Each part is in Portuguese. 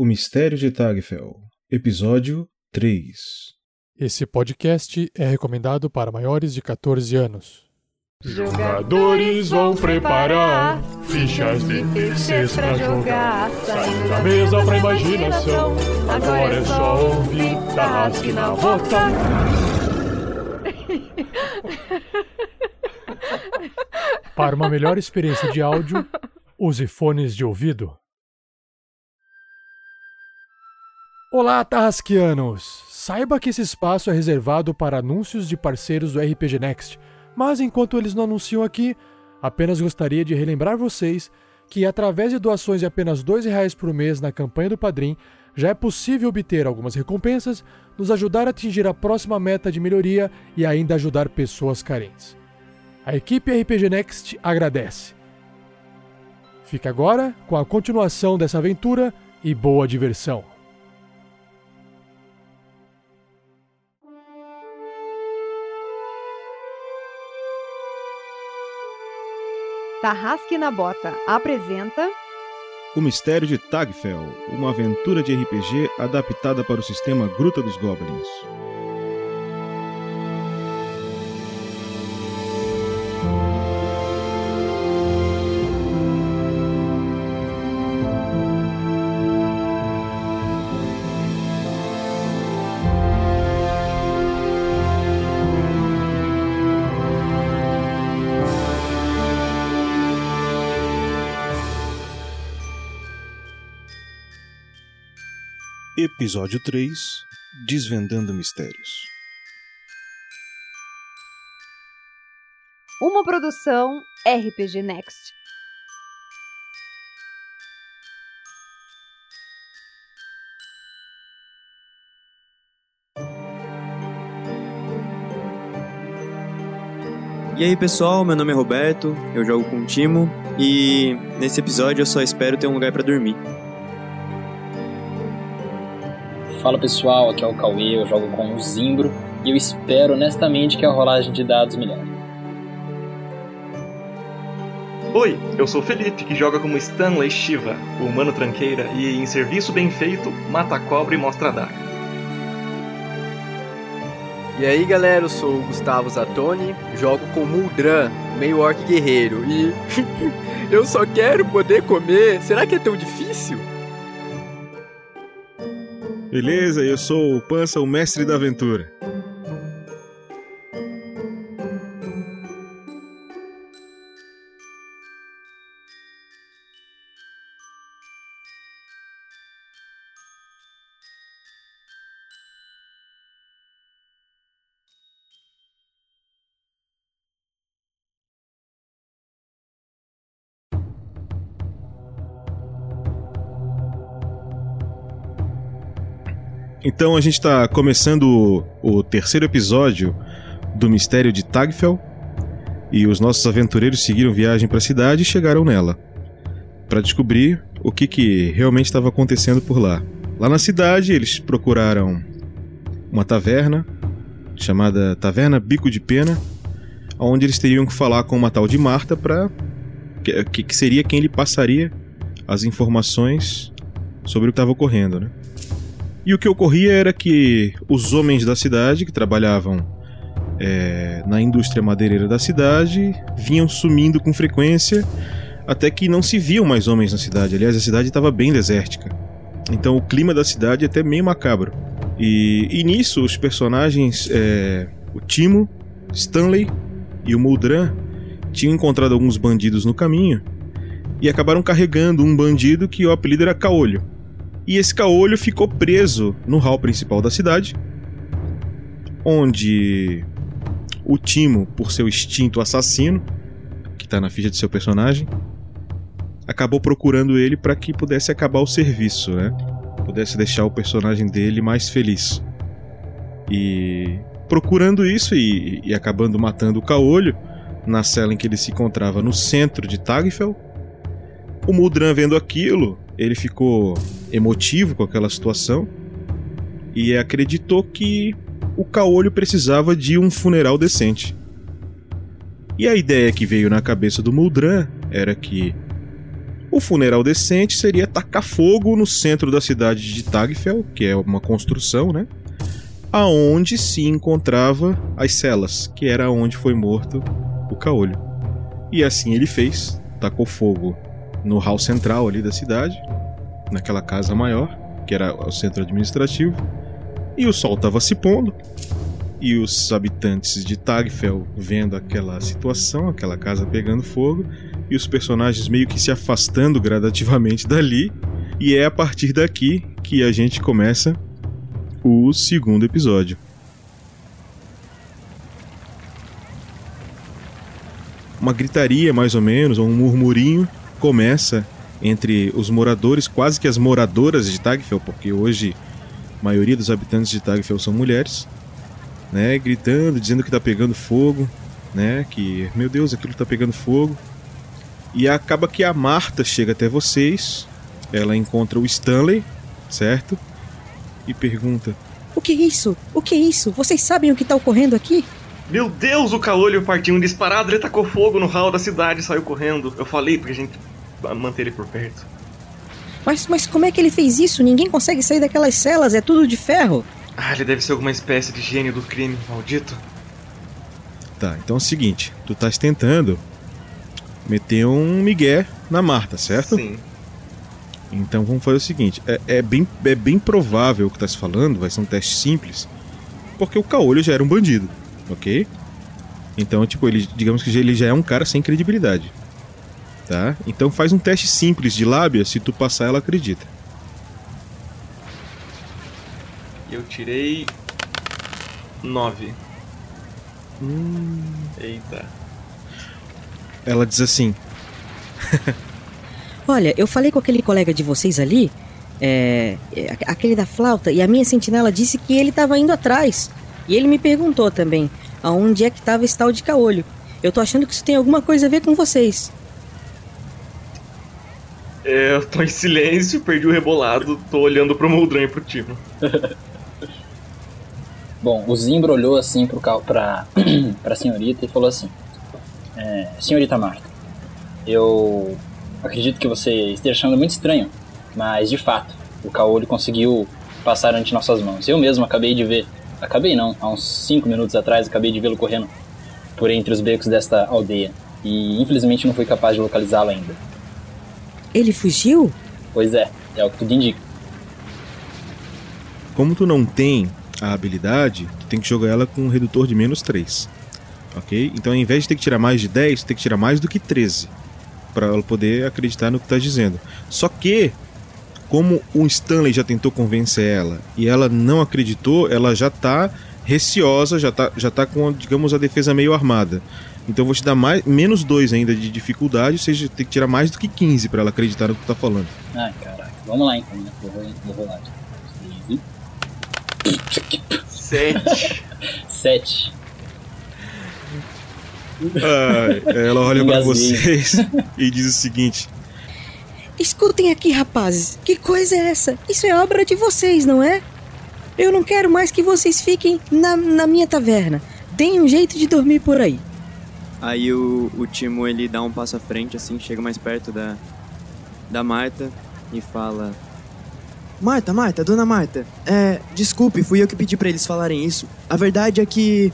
O Mistério de Tagfel, Episódio 3 Esse podcast é recomendado para maiores de 14 anos. Jogadores vão preparar fichas de terceiros pra jogar. Saindo da mesa pra imaginação. Agora é só ouvir Tarrasque na bota. Para uma melhor experiência de áudio, use fones de ouvido. Olá, Tarrasquianos! Saiba que esse espaço é reservado para anúncios de parceiros do RPG Next, mas enquanto eles não anunciam aqui, apenas gostaria de relembrar vocês que, através de doações de apenas R$ reais por mês na campanha do Padrim, já é possível obter algumas recompensas, nos ajudar a atingir a próxima meta de melhoria e ainda ajudar pessoas carentes. A equipe RPG Next agradece. Fica agora com a continuação dessa aventura e boa diversão. Tarrasque na Bota apresenta O Mistério de Tagfel, uma aventura de RPG adaptada para o sistema Gruta dos Goblins. Episódio 3 Desvendando Mistérios. uma produção RPG Next. E aí pessoal, meu nome é Roberto, eu jogo com o Timo e nesse episódio eu só espero ter um lugar pra dormir. Fala pessoal, aqui é o Cauê, eu jogo com o Zimbro e eu espero honestamente que a rolagem de dados melhore. Oi, eu sou o Felipe, que joga como Stanley Shiva, o humano tranqueira, e em serviço bem feito, mata a cobra e mostra a daga. E aí galera, eu sou o Gustavo Zatoni, jogo com Muldran, meio orc guerreiro, e eu só quero poder comer, será que é tão difícil? Beleza, eu sou o Pança, o mestre da aventura. Então a gente está começando o, terceiro episódio do Mistério de Tagfel e os nossos aventureiros seguiram viagem para a cidade e chegaram nela para descobrir o que, que realmente estava acontecendo por lá. Lá na cidade eles procuraram uma taverna chamada Taverna Bico de Pena, onde eles teriam que falar com uma tal de Marta para que, que seria quem lhe passaria as informações sobre o que estava ocorrendo, né? E o que ocorria era que os homens da cidade, que trabalhavam é, na indústria madeireira da cidade, vinham sumindo com frequência, até que não se viam mais homens na cidade. Aliás, a cidade estava bem desértica. Então o clima da cidade é até meio macabro. E, e nisso, os personagens, é, o Timo, Stanley e o Muldran, tinham encontrado alguns bandidos no caminho e acabaram carregando um bandido que o apelido era Caolho. E esse caolho ficou preso no hall principal da cidade, onde o Timo, por seu instinto assassino, que está na ficha de seu personagem, acabou procurando ele para que pudesse acabar o serviço, né? Pudesse deixar o personagem dele mais feliz. E procurando isso e, e acabando matando o caolho na cela em que ele se encontrava no centro de Tagfel, o Muldran vendo aquilo, ele ficou emotivo com aquela situação e acreditou que o caolho precisava de um funeral decente. E a ideia que veio na cabeça do Muldran era que o funeral decente seria tacar fogo no centro da cidade de Tagfel, que é uma construção, né? Aonde se encontrava as celas, que era onde foi morto o caolho. E assim ele fez, tacou fogo no hall central ali da cidade, naquela casa maior, que era o centro administrativo, e o sol estava se pondo, e os habitantes de Tagfel vendo aquela situação, aquela casa pegando fogo, e os personagens meio que se afastando gradativamente dali, e é a partir daqui que a gente começa o segundo episódio. Uma gritaria, mais ou menos, ou um murmurinho, começa entre os moradores, quase que as moradoras de Tagfel, porque hoje a maioria dos habitantes de Tagfel são mulheres, né, gritando, dizendo que tá pegando fogo, né, que meu Deus, aquilo tá pegando fogo. E acaba que a Marta chega até vocês, ela encontra o Stanley, certo? E pergunta: O que é isso? O que é isso? Vocês sabem o que tá ocorrendo aqui? Meu Deus, o caolho partiu um disparado, ele tacou fogo no hall da cidade e saiu correndo. Eu falei pra gente manter ele por perto. Mas, mas como é que ele fez isso? Ninguém consegue sair daquelas celas, é tudo de ferro. Ah, ele deve ser alguma espécie de gênio do crime, maldito. Tá, então é o seguinte, tu estás tentando meter um migué na Marta, certo? Sim. Então vamos fazer o seguinte, é, é bem, é bem provável o que estás falando, vai ser um teste simples, porque o Caolho já era um bandido, ok? Então, tipo, ele, digamos que ele já é um cara sem credibilidade. Tá? Então faz um teste simples de lábia, se tu passar ela acredita. Eu tirei. 9. Hum. Eita. Ela diz assim: Olha, eu falei com aquele colega de vocês ali, é, é, aquele da flauta, e a minha sentinela disse que ele estava indo atrás. E ele me perguntou também aonde é que estava esse tal de caolho. Eu tô achando que isso tem alguma coisa a ver com vocês. É, eu tô em silêncio, perdi o rebolado, tô olhando pro Moldran e pro Timo. Bom, o Zimbro olhou assim pro carro, pra, pra senhorita e falou assim: é, Senhorita Marta, eu acredito que você esteja achando muito estranho, mas de fato, o caolho conseguiu passar ante nossas mãos. Eu mesmo acabei de ver, acabei não, há uns 5 minutos atrás acabei de vê-lo correndo por entre os becos desta aldeia e infelizmente não fui capaz de localizá-lo ainda. Ele fugiu? Pois é, é o que tudo indica. Como tu não tem a habilidade, tu tem que jogar ela com um redutor de menos 3. Ok? Então ao invés de ter que tirar mais de 10, tu tem que tirar mais do que 13. para ela poder acreditar no que tá dizendo. Só que, como o Stanley já tentou convencer ela e ela não acreditou, ela já tá receosa, já tá, já tá com, digamos, a defesa meio armada. Então eu vou te dar mais, menos 2 ainda de dificuldade, ou seja, tem que tirar mais do que 15 para ela acreditar no que tu tá falando. Ai, caraca. Vamos lá então, né? Vou, vou rolar. 7. 7. Ai, ela olha para vocês e diz o seguinte: Escutem aqui, rapazes. Que coisa é essa? Isso é obra de vocês, não é? Eu não quero mais que vocês fiquem na, na minha taverna. Deem um jeito de dormir por aí. Aí o, o Timo ele dá um passo à frente, assim, chega mais perto da, da Marta e fala: Marta, Marta, dona Marta, é, desculpe, fui eu que pedi pra eles falarem isso. A verdade é que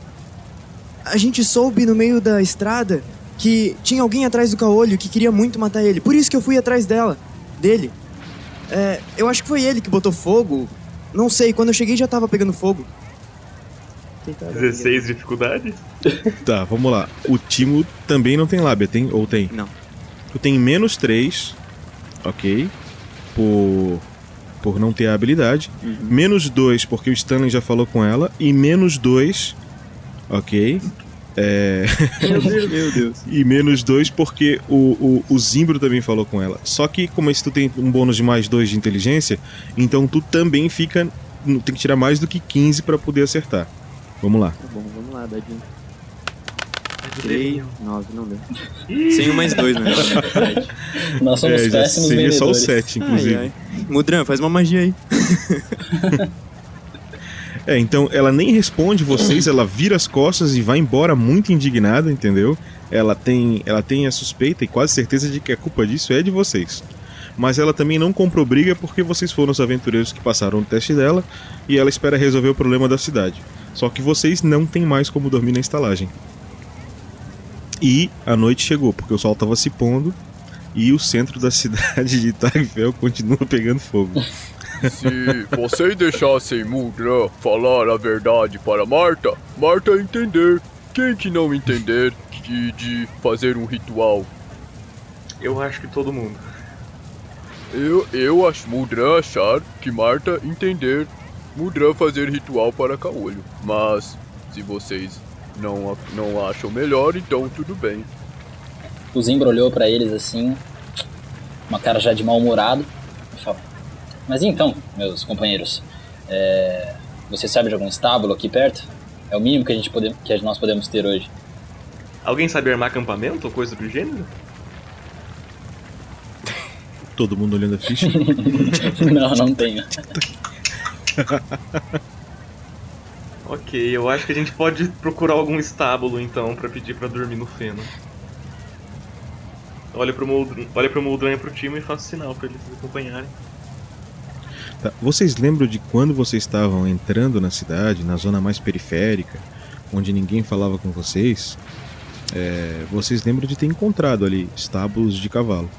a gente soube no meio da estrada que tinha alguém atrás do caolho que queria muito matar ele. Por isso que eu fui atrás dela, dele. É, eu acho que foi ele que botou fogo. Não sei, quando eu cheguei já tava pegando fogo. 16 de dificuldade? Tá, vamos lá. O Timo também não tem lábia, tem? Ou tem? Não. Tu tem menos 3, ok? Por, por não ter a habilidade. Menos 2, porque o Stanley já falou com ela. E menos 2, ok? É... Meu Deus. Meu Deus. E menos 2 porque o, o, o Zimbro também falou com ela. Só que, como esse tu tem um bônus de mais 2 de inteligência, então tu também fica. Tem que tirar mais do que 15 pra poder acertar. Vamos lá. Tá bom, vamos lá, dadinho. Tirei 9, não deu. Sem um mais dois, né? Nós somos É, péssimos seria só o vendedores. 7, inclusive. Ai, ai. Mudran, faz uma magia aí. É, então ela nem responde vocês, ela vira as costas e vai embora muito indignada, entendeu? Ela tem, ela tem a suspeita e quase certeza de que a culpa disso é de vocês. mas ela também não comprou briga porque vocês foram os aventureiros que passaram o teste dela e ela espera resolver o problema da cidade. Só que vocês não têm mais como dormir na estalagem. E a noite chegou, porque o sol estava se pondo e o centro da cidade de Tagfel continua pegando fogo. Se vocês deixassem Muldran falar a verdade para Marta, Marta entender. Quem que não entender de, de fazer um ritual? Eu acho que todo mundo. Eu, eu acho Muldran achar que Marta entender Muldran fazer ritual para Caolho. Mas se vocês não, não acham melhor, então tudo bem. O Zimbra olhou pra eles assim, uma cara já de mal-humorado, e falou: Mas então, meus companheiros, é... você sabe de algum estábulo aqui perto? É o mínimo que, a gente pode... que nós podemos ter hoje. Alguém sabe armar acampamento ou coisa do gênero? Todo mundo olhando a ficha? não, não tenho. ok, eu acho que a gente pode procurar algum estábulo então para pedir para dormir no feno. Olha pro Moldran, olha pro pro time e faço sinal para eles acompanharem. Tá. Vocês lembram de quando vocês estavam entrando na cidade, na zona mais periférica, onde ninguém falava com vocês? É, vocês lembram de ter encontrado ali estábulos de cavalo.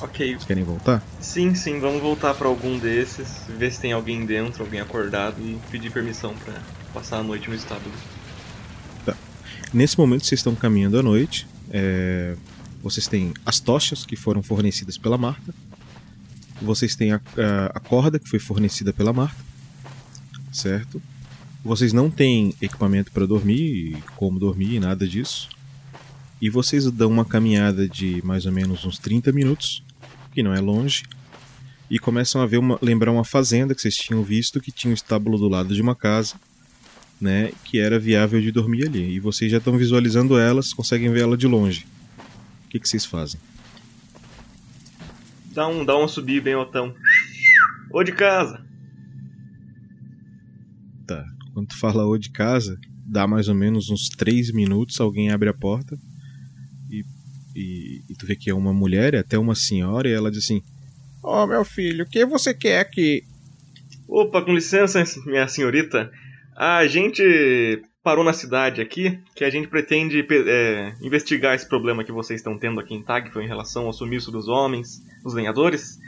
Ok. Vocês querem voltar? Sim, sim, vamos voltar para algum desses, ver se tem alguém dentro, alguém acordado e pedir permissão para passar a noite no estábulo. Tá. Nesse momento vocês estão caminhando à noite. É... Vocês têm as tochas que foram fornecidas pela Marta. Vocês têm a, a, a corda que foi fornecida pela Marta. Certo? Vocês não têm equipamento para dormir, como dormir, nada disso. E vocês dão uma caminhada de mais ou menos uns 30 minutos que não é longe, e começam a ver uma, lembrar uma fazenda que vocês tinham visto que tinha um estábulo do lado de uma casa, né, que era viável de dormir ali. E vocês já estão visualizando ela, vocês conseguem ver ela de longe. O que, que vocês fazem? Dá um, dá um subir bem otão. Ô de casa. Tá. Quando tu fala ô de casa, dá mais ou menos uns 3 minutos, alguém abre a porta e e, tu vê que é uma mulher, é até uma senhora, e ela diz assim: Ó, oh, meu filho, o que você quer aqui? Opa, com licença, minha senhorita. A gente parou na cidade aqui, que a gente pretende é, investigar esse problema que vocês estão tendo aqui em Tagfel em relação ao sumiço dos homens, dos lenhadores.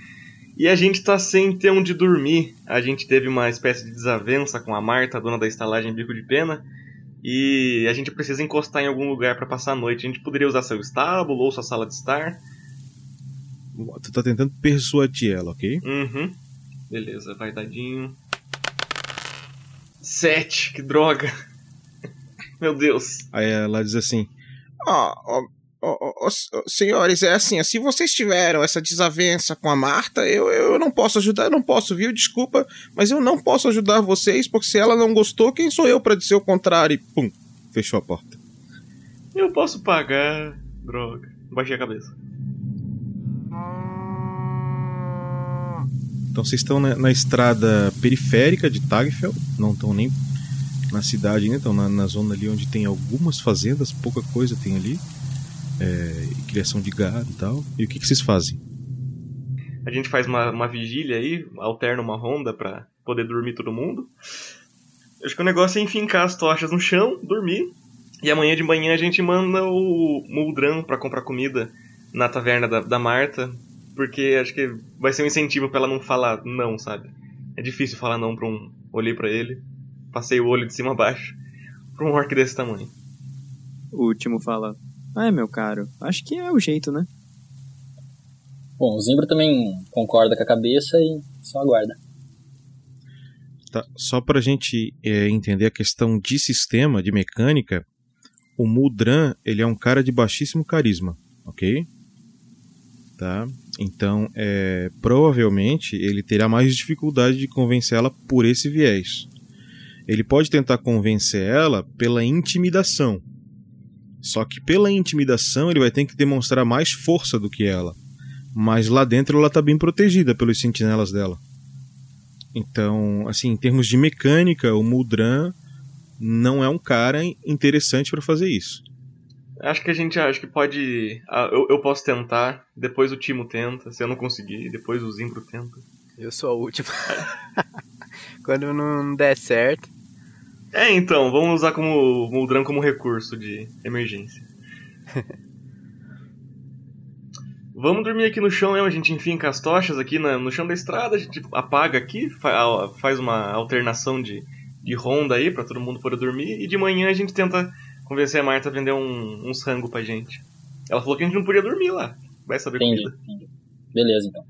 E a gente tá sem ter onde dormir. A gente teve uma espécie de desavença com a Marta, dona da estalagem Bico de Pena, e a gente precisa encostar em algum lugar para passar a noite. A gente poderia usar seu estábulo ou sua sala de estar. Tu tá tentando persuadir ela, ok? Uhum. Beleza, vai dadinho. Sete, que droga. Meu Deus. Aí ela diz assim: Ó, oh, Oh, senhores, é assim, se vocês tiveram essa desavença com a Marta, eu, eu não posso ajudar, eu não posso, viu? Desculpa, mas eu não posso ajudar vocês, porque se ela não gostou, quem sou eu para dizer o contrário? E pum, fechou a porta. Eu posso pagar, droga. Baixei a cabeça. Então vocês estão na, na estrada periférica de Tagfel, não estão nem na cidade ainda, estão na, na zona ali onde tem algumas fazendas, pouca coisa tem ali é, criação de gado e tal. E o que, que vocês fazem? A gente faz uma, uma vigília aí, alterna uma ronda para poder dormir todo mundo. Acho que o negócio é enfincar as tochas no chão, dormir. E amanhã de manhã a gente manda o Muldran para comprar comida na taverna da, da Marta. Porque acho que vai ser um incentivo para ela não falar não, sabe? É difícil falar não pra um. Olhei para ele, passei o olho de cima a baixo. Pra um orc desse tamanho. O último fala: é, meu caro, acho que é o jeito, né? Bom, o Zimbra também concorda com a cabeça e só aguarda. Tá, só pra gente é, entender a questão de sistema, de mecânica, o Muldran, ele é um cara de baixíssimo carisma, ok? Tá? Então, é, provavelmente, ele terá mais dificuldade de convencê-la por esse viés. Ele pode tentar convencer ela pela intimidação, só que pela intimidação ele vai ter que demonstrar mais força do que ela. Mas lá dentro ela está bem protegida pelos sentinelas dela. Então, assim, em termos de mecânica, o Muldran não é um cara interessante para fazer isso. Acho que a gente acho que pode. ah, Eu, eu posso tentar, depois o Timo tenta, se eu não conseguir, depois o Zimbro tenta. Eu sou a última. Quando não der certo. É, então, vamos usar como o Muldran como recurso de emergência. vamos dormir aqui no chão mesmo, a gente enfia as tochas aqui na- no chão da estrada, a gente apaga aqui, fa- faz uma alternação de, de ronda aí pra todo mundo poder dormir, e de manhã a gente tenta convencer a Marta a vender um, uns rango pra gente. Ela falou que a gente não podia dormir lá. Vai saber Entendi, comida. entendi. Beleza, então.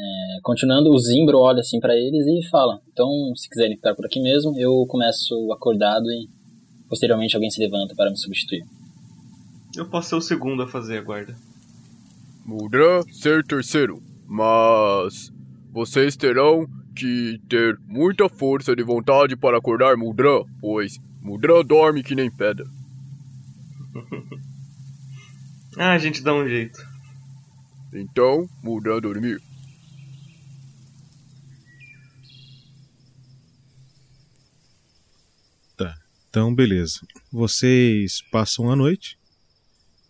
É, continuando, o Zimbro olha assim pra eles e fala: Então, se quiserem ficar por aqui mesmo, eu começo acordado e posteriormente alguém se levanta para me substituir. Eu posso ser o segundo a fazer a guarda. Mudra ser terceiro, mas vocês terão que ter muita força de vontade para acordar Mudra, pois Mudra dorme que nem pedra. Ah, a gente dá um jeito. Então, Mudra dormir. Então, beleza. Vocês passam a noite,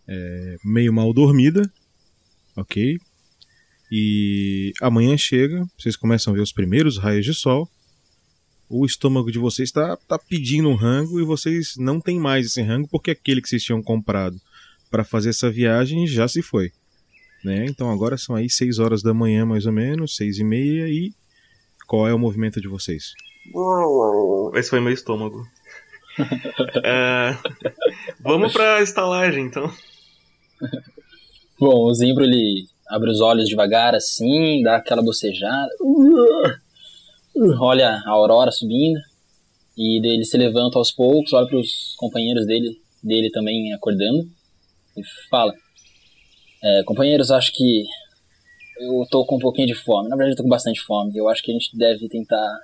é, meio mal dormida, ok? E amanhã chega, vocês começam a ver os primeiros raios de sol. O estômago de vocês está tá pedindo um rango e vocês não têm mais esse rango porque aquele que vocês tinham comprado para fazer essa viagem já se foi. Né? Então agora são aí 6 horas da manhã mais ou menos, 6 e meia e qual é o movimento de vocês? Esse foi meu estômago. É, Vamos pra estalagem, então. Bom, o Zimbro ele abre os olhos devagar assim, dá aquela bocejada, olha a aurora subindo e ele se levanta aos poucos, olha para os companheiros dele, dele também acordando e fala: é, Companheiros, acho que eu tô com um pouquinho de fome. Na verdade, eu tô com bastante fome. Eu acho que a gente deve tentar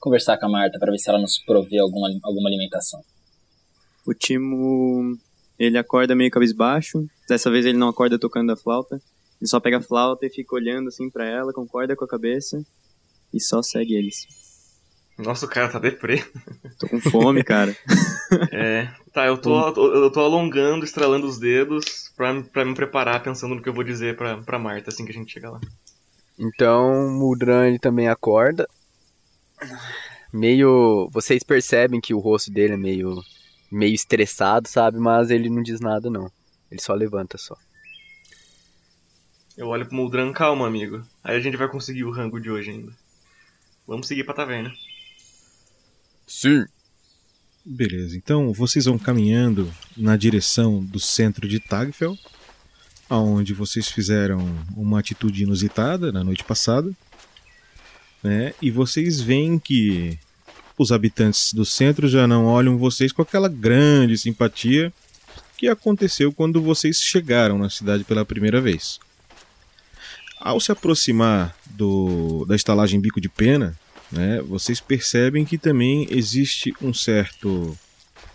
conversar com a Marta para ver se ela nos provê alguma, alguma alimentação. O Timo, ele acorda meio cabisbaixo. Dessa vez ele não acorda tocando a flauta. Ele só pega a flauta e fica olhando assim pra ela, concorda com a cabeça e só segue eles. Nossa, o cara tá deprê. Tô com fome, cara. É. Tá, eu tô, eu tô alongando, estralando os dedos pra, pra me preparar, pensando no que eu vou dizer pra, pra Marta assim que a gente chegar lá. Então, Mudran ele também acorda. Meio. Vocês percebem que o rosto dele é meio. meio estressado, sabe? Mas ele não diz nada, não. Ele só levanta só. Eu olho pro Muldran, calma, amigo. Aí a gente vai conseguir o rango de hoje ainda. Vamos seguir pra taverna. Sim. Beleza, então vocês vão caminhando na direção do centro de Tagfel, aonde vocês fizeram uma atitude inusitada na noite passada, né? E vocês veem que os habitantes do centro já não olham vocês com aquela grande simpatia que aconteceu quando vocês chegaram na cidade pela primeira vez. Ao se aproximar do, da estalagem Bico de Pena, né, vocês percebem que também existe um certo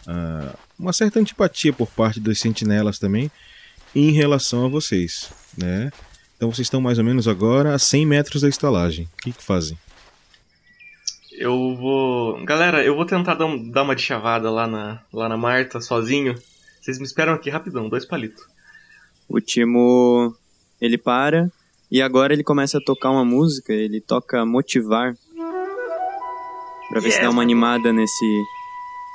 ah, uma certa antipatia por parte dos sentinelas também em relação a vocês, né? Então vocês estão mais ou menos agora a 100 metros da estalagem. O que, que fazem? Eu vou. Galera, eu vou tentar dar, um- uma de chavada lá na, lá na Marta, sozinho. Vocês me esperam aqui rapidão, dois palitos. O Timo, ele para e agora ele começa a tocar uma música, ele toca Motivar. Pra ver se dá uma animada nesse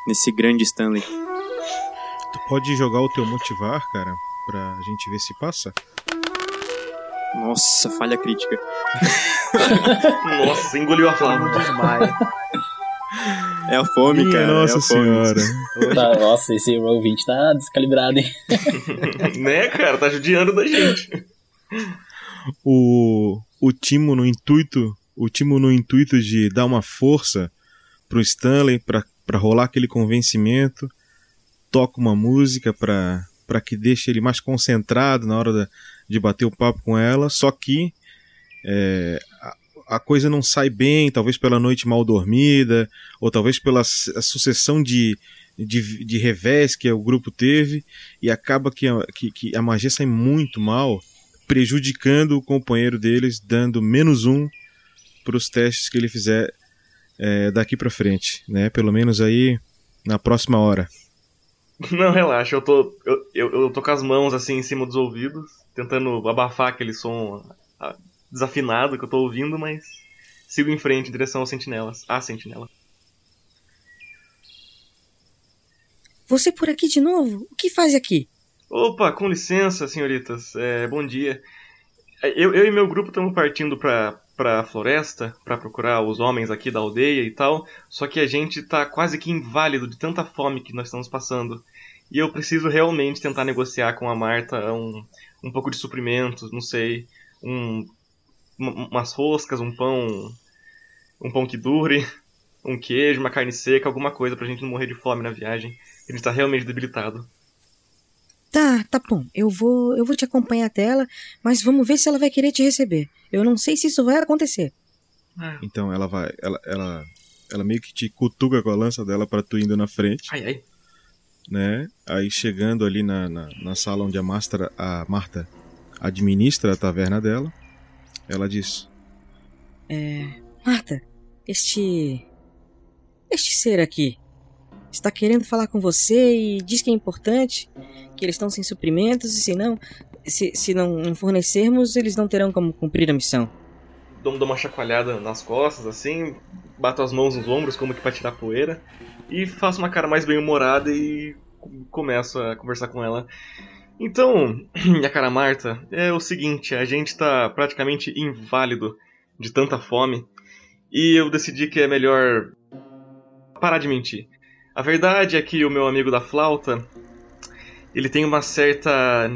nesse grande Stanley. Tu pode jogar o teu motivar, cara, pra gente ver se passa? Nossa, falha crítica. Nossa, engoliu a flauta. desmaia. É a fome, Minha cara. Nossa é a fome. Senhora. Tá, nossa, esse Roll 20 tá descalibrado, hein? né, cara? Tá judiando da gente. o, o Timo no intuito, o Timo no intuito de dar uma força pro Stanley pra para rolar aquele convencimento, toca uma música pra para que deixe ele mais concentrado na hora da, de bater o papo com ela, só que é, a, a coisa não sai bem, talvez pela noite mal dormida, ou talvez pela sucessão de, de, de revés que o grupo teve, e acaba que a, que, que a magia sai muito mal, prejudicando o companheiro deles, dando menos um para os testes que ele fizer é, daqui para frente, né? Pelo menos aí na próxima hora. Não, relaxa, eu tô. Eu, eu, eu tô com as mãos assim em cima dos ouvidos, tentando abafar aquele som ah, desafinado que eu tô ouvindo, mas sigo em frente em direção aos sentinelas. Ah, sentinela. Você por aqui de novo? O que faz aqui? Opa, com licença, senhoritas. É, bom dia. Eu, eu e meu grupo estamos partindo pra, pra floresta para procurar os homens aqui da aldeia e tal. Só que a gente tá quase que inválido de tanta fome que nós estamos passando. E eu preciso realmente tentar negociar com a Marta um, um pouco de suprimentos, não sei, um, um- umas roscas, um pão, um pão que dure, um queijo, uma carne seca, alguma coisa pra gente não morrer de fome na viagem. A gente tá realmente debilitado. Tá, tá bom. Eu vou, eu vou te acompanhar até ela, mas vamos ver se ela vai querer te receber. Eu não sei se isso vai acontecer. Então ela vai. Ela, ela, ela meio que te cutuca com a lança dela pra tu indo na frente. Ai, ai. Né? Aí chegando ali na, na, na sala onde a, Mastra, a Marta administra a taverna dela, ela diz: É, Marta, este este ser aqui está querendo falar com você e diz que é importante, que eles estão sem suprimentos e se não, se, se não fornecermos, eles não terão como cumprir a missão. Dou, dou uma chacoalhada nas costas, assim, bato as mãos nos ombros como que pra tirar poeira, e faço uma cara mais bem-humorada e co- começo a conversar com ela. Então, minha cara Marta, é o seguinte, a gente tá praticamente inválido de tanta fome, e eu decidi que é melhor parar de mentir. A verdade é que o meu amigo da flauta, ele tem uma certa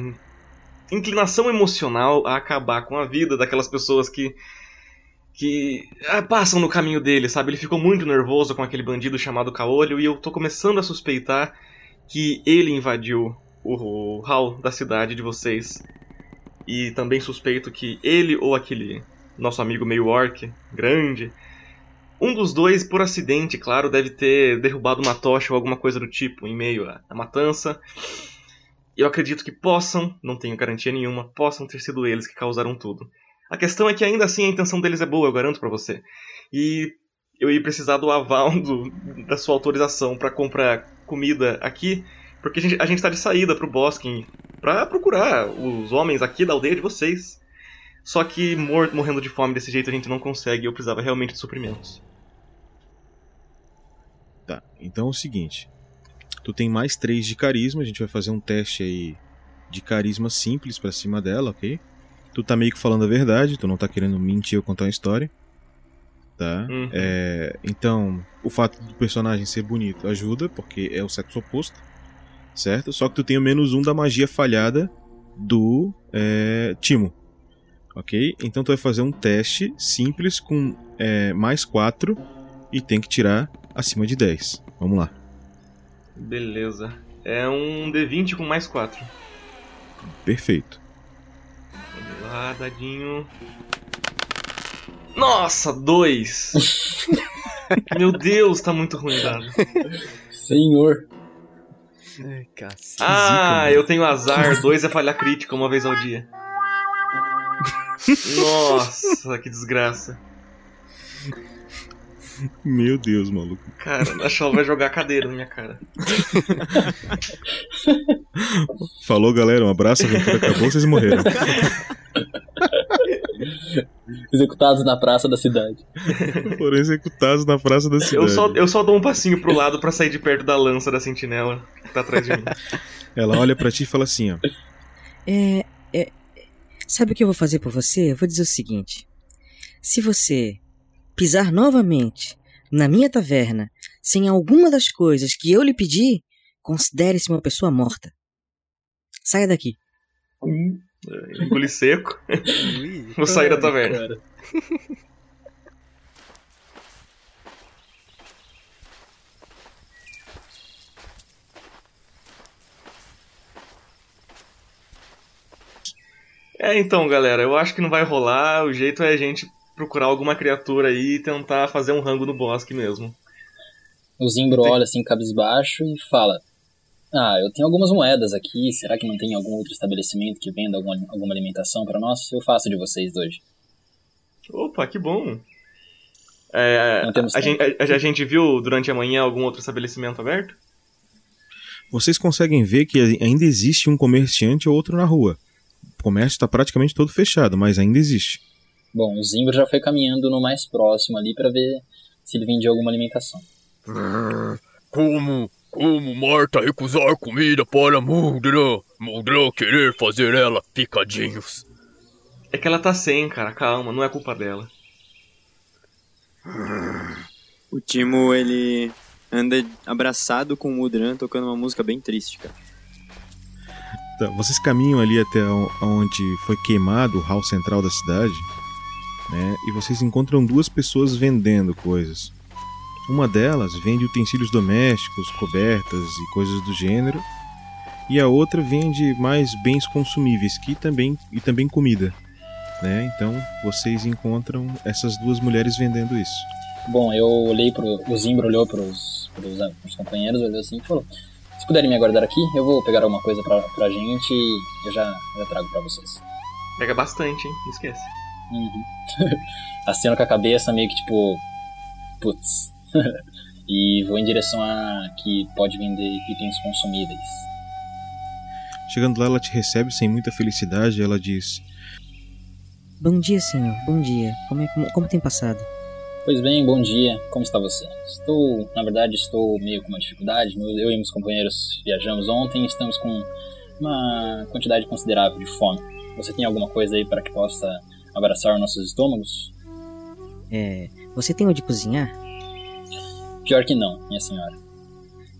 inclinação emocional a acabar com a vida daquelas pessoas que que ah, passam no caminho dele, sabe? Ele ficou muito nervoso com aquele bandido chamado Caolho e eu tô começando a suspeitar que ele invadiu o, hall da cidade de vocês. E também suspeito que ele ou aquele nosso amigo meio orc, grande, um dos dois, por acidente, claro, deve ter derrubado uma tocha ou alguma coisa do tipo em meio à, à matança. Eu acredito que possam, não tenho garantia nenhuma, possam ter sido eles que causaram tudo. A questão é que ainda assim a intenção deles é boa, eu garanto pra você. E eu ia precisar do aval do- da sua autorização pra comprar comida aqui, porque a gente, a gente tá de saída pro bosque pra procurar os homens aqui da aldeia de vocês. Só que mor morrendo de fome desse jeito a gente não consegue, eu precisava realmente de suprimentos. Tá, então é o seguinte. Tu tem mais 3 de carisma, a gente vai fazer um teste aí de carisma simples pra cima dela, ok? Tu tá meio que falando a verdade, tu não tá querendo mentir ou contar uma história. Tá? Uhum. É, então, o fato do personagem ser bonito ajuda, porque é o sexo oposto. Certo? Só que tu tem o menos um da magia falhada do é, Timo. Ok? Então tu vai fazer um teste simples com é, mais 4 e tem que tirar acima de 10. Vamos lá. Beleza. É um D20 com mais 4. Perfeito. Vamos lá, dadinho. Nossa, dois! Meu Deus, tá muito ruim dado. Senhor. Ai, cacete. Ah, eu tenho azar. Dois é falha crítica uma vez ao dia. Nossa, que desgraça. Meu Deus, maluco. Cara, a Shaw vai jogar a cadeira na minha cara. Falou, galera. Um abraço. A aventura acabou, vocês morreram. Executados na praça da cidade. Foram executados na praça da cidade. Eu só, eu só dou um passinho pro lado pra sair de perto da lança da sentinela que tá atrás de mim. Ela olha pra ti e fala assim, ó. É, é, sabe o que eu vou fazer por você? Eu vou dizer o seguinte: se você pisar novamente na minha taverna sem alguma das coisas que eu lhe pedi, considere-se uma pessoa morta. Saia daqui. Engoli seco. Vou sair da taverna. É, então, galera, eu acho que não vai rolar. O jeito é a gente procurar alguma criatura aí e tentar fazer um rango no bosque mesmo. O Zimbro olha assim, cabisbaixo, e fala: Ah, eu tenho algumas moedas aqui. Será que não tem algum outro estabelecimento que venda alguma, alguma alimentação para nós? Eu faço de vocês hoje. Opa, que bom. É, a, gente, a- a gente viu durante a manhã algum outro estabelecimento aberto? Vocês conseguem ver que ainda existe um comerciante ou outro na rua. O comércio está praticamente todo fechado, mas ainda existe. Bom, o Zimbro já foi caminhando no mais próximo ali para ver se ele vendia alguma alimentação. Como? Como Marta recusar comida para Muldra? Muldra querer fazer ela picadinhos. É que ela tá sem, cara, calma, não é culpa dela. O Timo, ele anda abraçado com o Mudran tocando uma música bem triste, cara. Tá, vocês caminham ali até onde foi queimado o hall central da cidade, né? E vocês encontram duas pessoas vendendo coisas. Uma delas vende utensílios domésticos, cobertas e coisas do gênero, e a outra vende mais bens consumíveis que também e também comida, né? Então vocês encontram essas duas mulheres vendendo isso. Bom, eu olhei pro. O Zimbro olhou pros, pros, pros companheiros, olhou assim e falou: Se puderem me aguardar aqui, eu vou pegar alguma coisa pra, pra gente e eu já, já trago pra vocês. Pega bastante, hein? Não esquece. Uhum. Aceno com a cabeça, meio que tipo. Putz. e vou em direção a que pode vender itens consumíveis. Chegando lá, ela te recebe sem muita felicidade. Ela diz: Bom dia, senhor. Bom dia. Como, é, como, como tem passado? Pois bem, bom dia. Como está você? Estou, na verdade, estou meio com uma dificuldade. Eu eu e meus companheiros viajamos ontem e estamos com uma quantidade considerável de fome. Você tem alguma coisa aí para que possa abraçar nossos estômagos? É. Você tem onde cozinhar? Pior que não, minha senhora.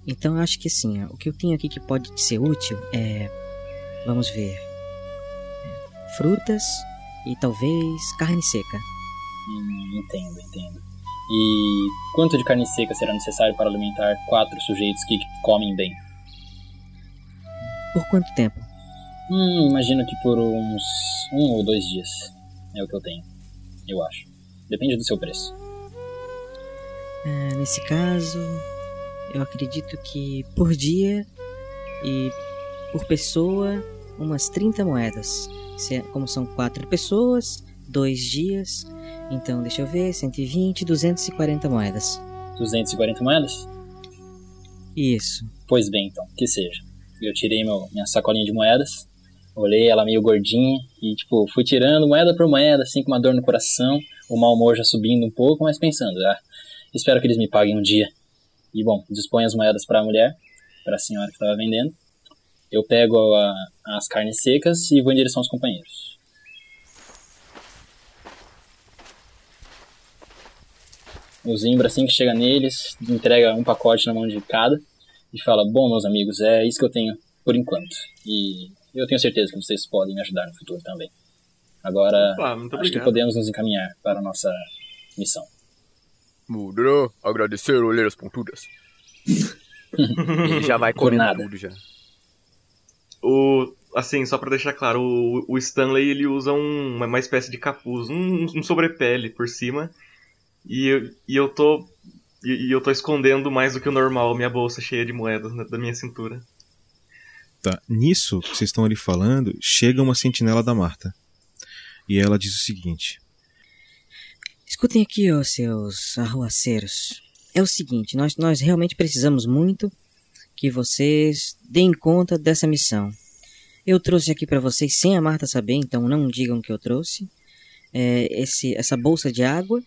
Então eu acho que sim. O que eu tenho aqui que pode te ser útil é. Vamos ver. Frutas e talvez carne seca. Hum, entendo, entendo. E quanto de carne seca será necessário para alimentar quatro sujeitos que comem bem? Por quanto tempo? Hum, imagino que por uns um ou dois dias. É o que eu tenho. Eu acho. Depende do seu preço. É, nesse caso, eu acredito que por dia e por pessoa, umas 30 moedas. É- como são quatro pessoas, dois dias, então deixa eu ver, 120, 240 moedas. 240 moedas? Isso. Pois bem, então, que seja. Eu tirei meu, minha sacolinha de moedas, olhei ela meio gordinha e, tipo, fui tirando moeda por moeda, assim, com uma dor no coração, o mau humor já subindo um pouco, mas pensando, ah, espero que eles me paguem um dia. E, bom, disponho as moedas para a mulher, para a senhora que estava vendendo. Eu pego a- as carnes secas e vou em direção aos companheiros. O Zimbra, assim que chega neles, entrega um pacote na mão de cada e fala: Bom, meus amigos, é isso que eu tenho por enquanto. E eu tenho certeza que vocês podem me ajudar no futuro também. Agora, Opa, acho que obrigado. podemos nos encaminhar para a nossa missão. Muldra, agradecer olheiras pontudas. Ele já vai comendo tudo já. O, assim, só pra deixar claro, o, o Stanley ele usa um- uma, uma espécie de capuz, um, um sobrepele por cima. E eu, e eu tô. E, e eu tô escondendo mais do que o normal minha bolsa cheia de moedas na- da minha cintura. Tá. Nisso que vocês estão ali falando, chega uma sentinela da Marta. E ela diz o seguinte: Escutem aqui, ó, seus arruaceiros. É o seguinte, nós, nós realmente precisamos muito que vocês deem conta dessa missão. Eu trouxe aqui para vocês sem a Marta saber, então não digam que eu trouxe. É, esse, essa bolsa de água,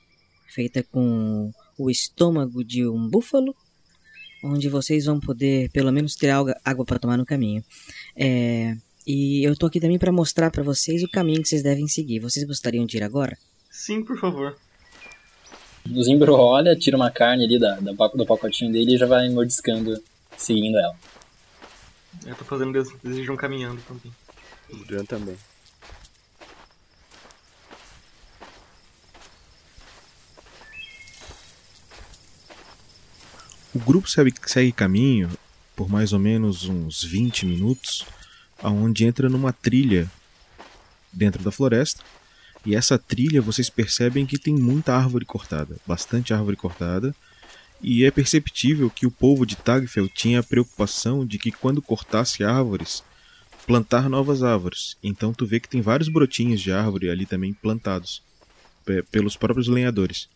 feita com o estômago de um búfalo, onde vocês vão poder pelo menos ter água para tomar no caminho. É, e eu tô aqui também para mostrar para vocês o caminho que vocês devem seguir. Vocês gostariam de ir agora? Sim, por favor. O Zimbro olha, tira uma carne ali da, da do pacotinho dele e já vai mordiscando, seguindo ela. Eu tô fazendo des- desejo caminhando também. Muldra também. O grupo segue, segue caminho por mais ou menos uns 20 minutos, aonde entra numa trilha dentro da floresta. E essa trilha vocês percebem que tem muita árvore cortada, bastante árvore cortada. E é perceptível que o povo de Tagfel tinha a preocupação de que quando cortasse árvores, plantar novas árvores. Então tu vê que tem vários brotinhos de árvore ali também plantados pe- pelos próprios lenhadores.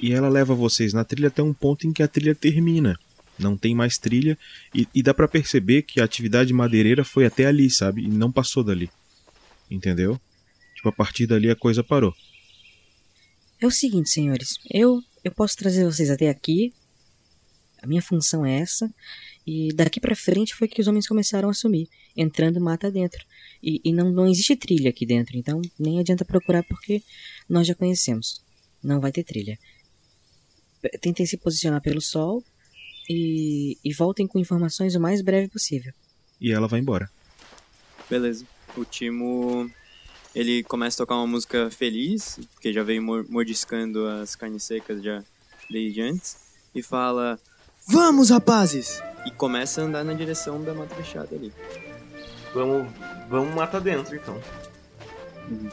E ela leva vocês na trilha até um ponto em que a trilha termina. Não tem mais trilha e, e dá pra perceber que a atividade madeireira foi até ali, sabe? E não passou dali. Entendeu? Tipo, a partir dali a coisa parou. É o seguinte, senhores. Eu, eu posso trazer vocês até aqui. A minha função é essa. E daqui pra frente foi que os homens começaram a assumir, entrando mata dentro. E, e não, não existe trilha aqui dentro, então nem adianta procurar porque nós já conhecemos. Não vai ter trilha. Tentem se posicionar pelo sol e, e voltem com informações o mais breve possível. E ela vai embora. Beleza. O Timo, ele começa a tocar uma música feliz, porque já veio mor- mordiscando as carnes secas já desde antes, e fala... Vamos, rapazes! E começa a andar na direção da mata fechada ali. Vamos, vamos matar dentro então.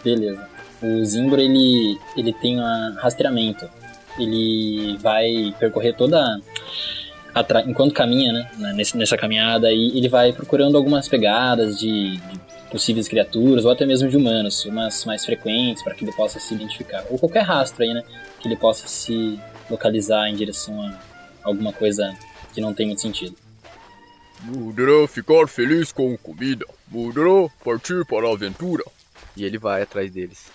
Beleza. O Zimbro, ele, ele tem um rastreamento. Ele vai percorrer toda... a tra- Enquanto caminha, né? nesse- Nessa caminhada aí, ele vai procurando algumas pegadas de, de possíveis criaturas, ou até mesmo de humanos, umas mais frequentes, para que ele possa se identificar. Ou qualquer rastro aí, né? Que ele possa se localizar em direção a alguma coisa que não tem muito sentido. Mudra ficar feliz com comida. Mudra partir para a aventura. E ele vai atrás deles.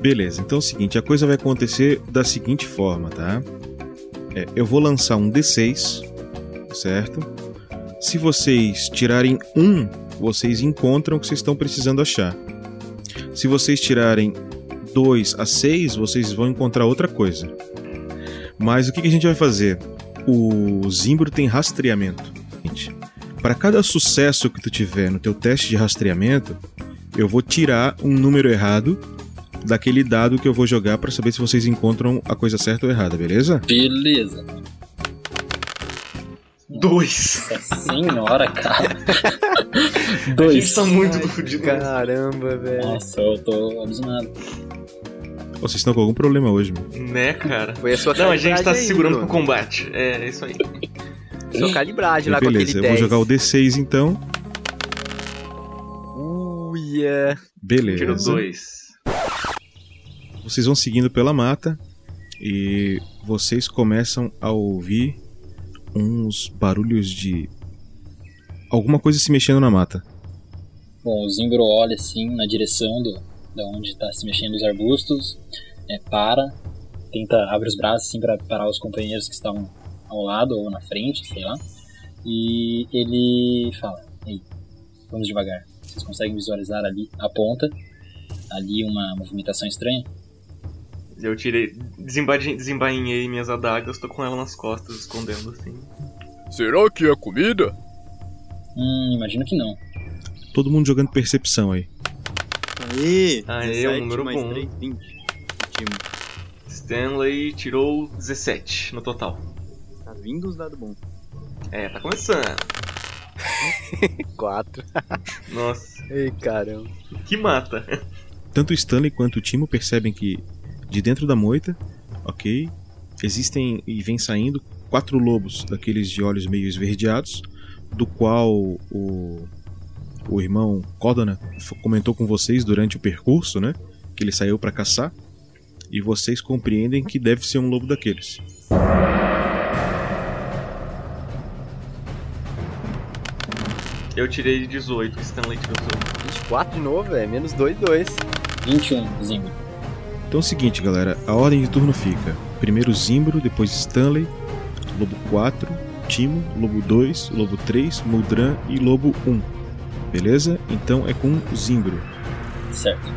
Beleza, então é o seguinte, a coisa vai acontecer da seguinte forma, tá? É, eu vou lançar um D6, certo? Se vocês tirarem um, vocês encontram o que vocês estão precisando achar. Se vocês tirarem 2 a 6, vocês vão encontrar outra coisa. Mas o que que a gente vai fazer? O Zimbro tem rastreamento. Para cada sucesso que tu tiver no teu teste de rastreamento, eu vou tirar um número errado daquele dado que eu vou jogar para saber se vocês encontram a coisa certa ou errada, beleza? Beleza. Dois. Nossa senhora, cara. Dois. gente tá muito fudido. Caramba, velho. Nossa, eu tô. Ô, Vocês estão com algum problema hoje, mano. Né, cara? Foi a sua Não, a gente tá aí, segurando Bruno. pro combate. É, isso aí. Sua calibragem lá com Beleza, aquele eu 10. vou jogar o D6 então. Uia. Beleza. Tiro dois. Vocês vão seguindo pela mata e vocês começam a ouvir uns barulhos de alguma coisa se mexendo na mata. Bom, o Zimbro olha assim na direção do, da onde tá se mexendo os arbustos, é, para, tenta abre os braços assim para parar os companheiros que estão ao lado ou na frente, sei lá. E ele fala: "Ei, vamos devagar. Vocês conseguem visualizar ali a ponta, ali uma movimentação estranha?" Eu tirei. Desembainhei, desembainhei minhas adagas, tô com ela nas costas, escondendo assim. Será que é comida? Hum, imagino que não. Todo mundo jogando percepção aí. Aê! Aê, o 17 número mais bom. 3, 20. Timo. Stanley tirou 17 no total. Tá vindo os dados bons. É, tá começando. 4. Nossa, Ei, caramba. que mata. Tanto o Stanley quanto o Timo percebem que de dentro da moita, ok, existem e vem saindo quatro lobos daqueles de olhos meio esverdeados, do qual o, o irmão Codona comentou com vocês durante o percurso, né? Que ele saiu para caçar. E vocês compreendem que deve ser um lobo daqueles. Eu tirei 18, o Stanley tirou 18. 24 de novo, velho. Menos 2, 2. 21, Zimbro. Então é o seguinte, galera, a ordem de turno fica: primeiro Zimbro, depois Stanley, Lobo 4, Timo, Lobo 2, Lobo 3, Muldran e Lobo 1. Beleza? Então é com o Zimbro. Certo.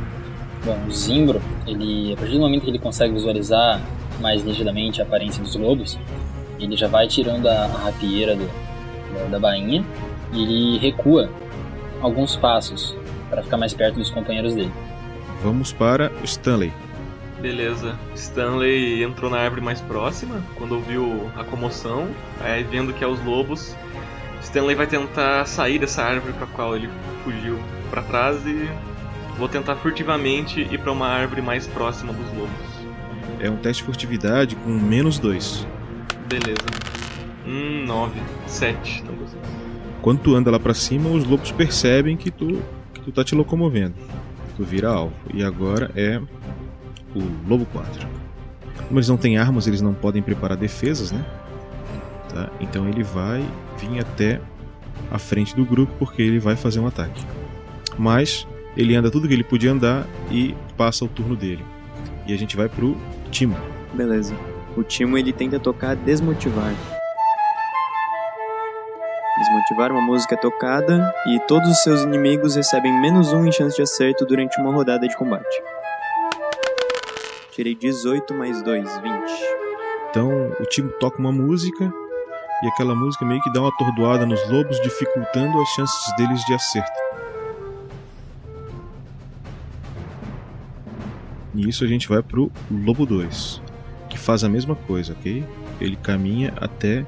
Bom, o Zimbro, ele, a partir do momento que ele consegue visualizar mais nitidamente a aparência dos lobos, ele já vai tirando a, a rapieira do, da, da bainha e ele recua alguns passos para ficar mais perto dos companheiros dele. Vamos para o Stanley. Beleza. Stanley entrou na árvore mais próxima quando ouviu a comoção. Aí vendo que é os lobos, Stanley vai tentar sair dessa árvore para qual ele fugiu para trás e vou tentar furtivamente ir para uma árvore mais próxima dos lobos. É um teste de furtividade com menos 2. Beleza. Hum, 9, 7, não gostei. Quando tu anda lá pra cima, os lobos percebem que tu, que tu tá te locomovendo. Tu vira alvo. E agora é o Lobo 4. Como eles não têm armas, eles não podem preparar defesas, né? Tá? Então ele vai vir até a frente do grupo porque ele vai fazer um ataque. Mas ele anda tudo que ele podia andar e passa o turno dele. E a gente vai pro Timo. Beleza. O Timo ele tenta tocar Desmotivar. Desmotivar uma música tocada e todos os seus inimigos recebem menos um em chance de acerto durante uma rodada de combate. Tirei 18 mais 2, 20. Então o Timo toca uma música e aquela música meio que dá uma atordoada nos lobos, dificultando as chances deles de acerto. E isso a gente vai pro Lobo 2, que faz a mesma coisa, ok? Ele caminha até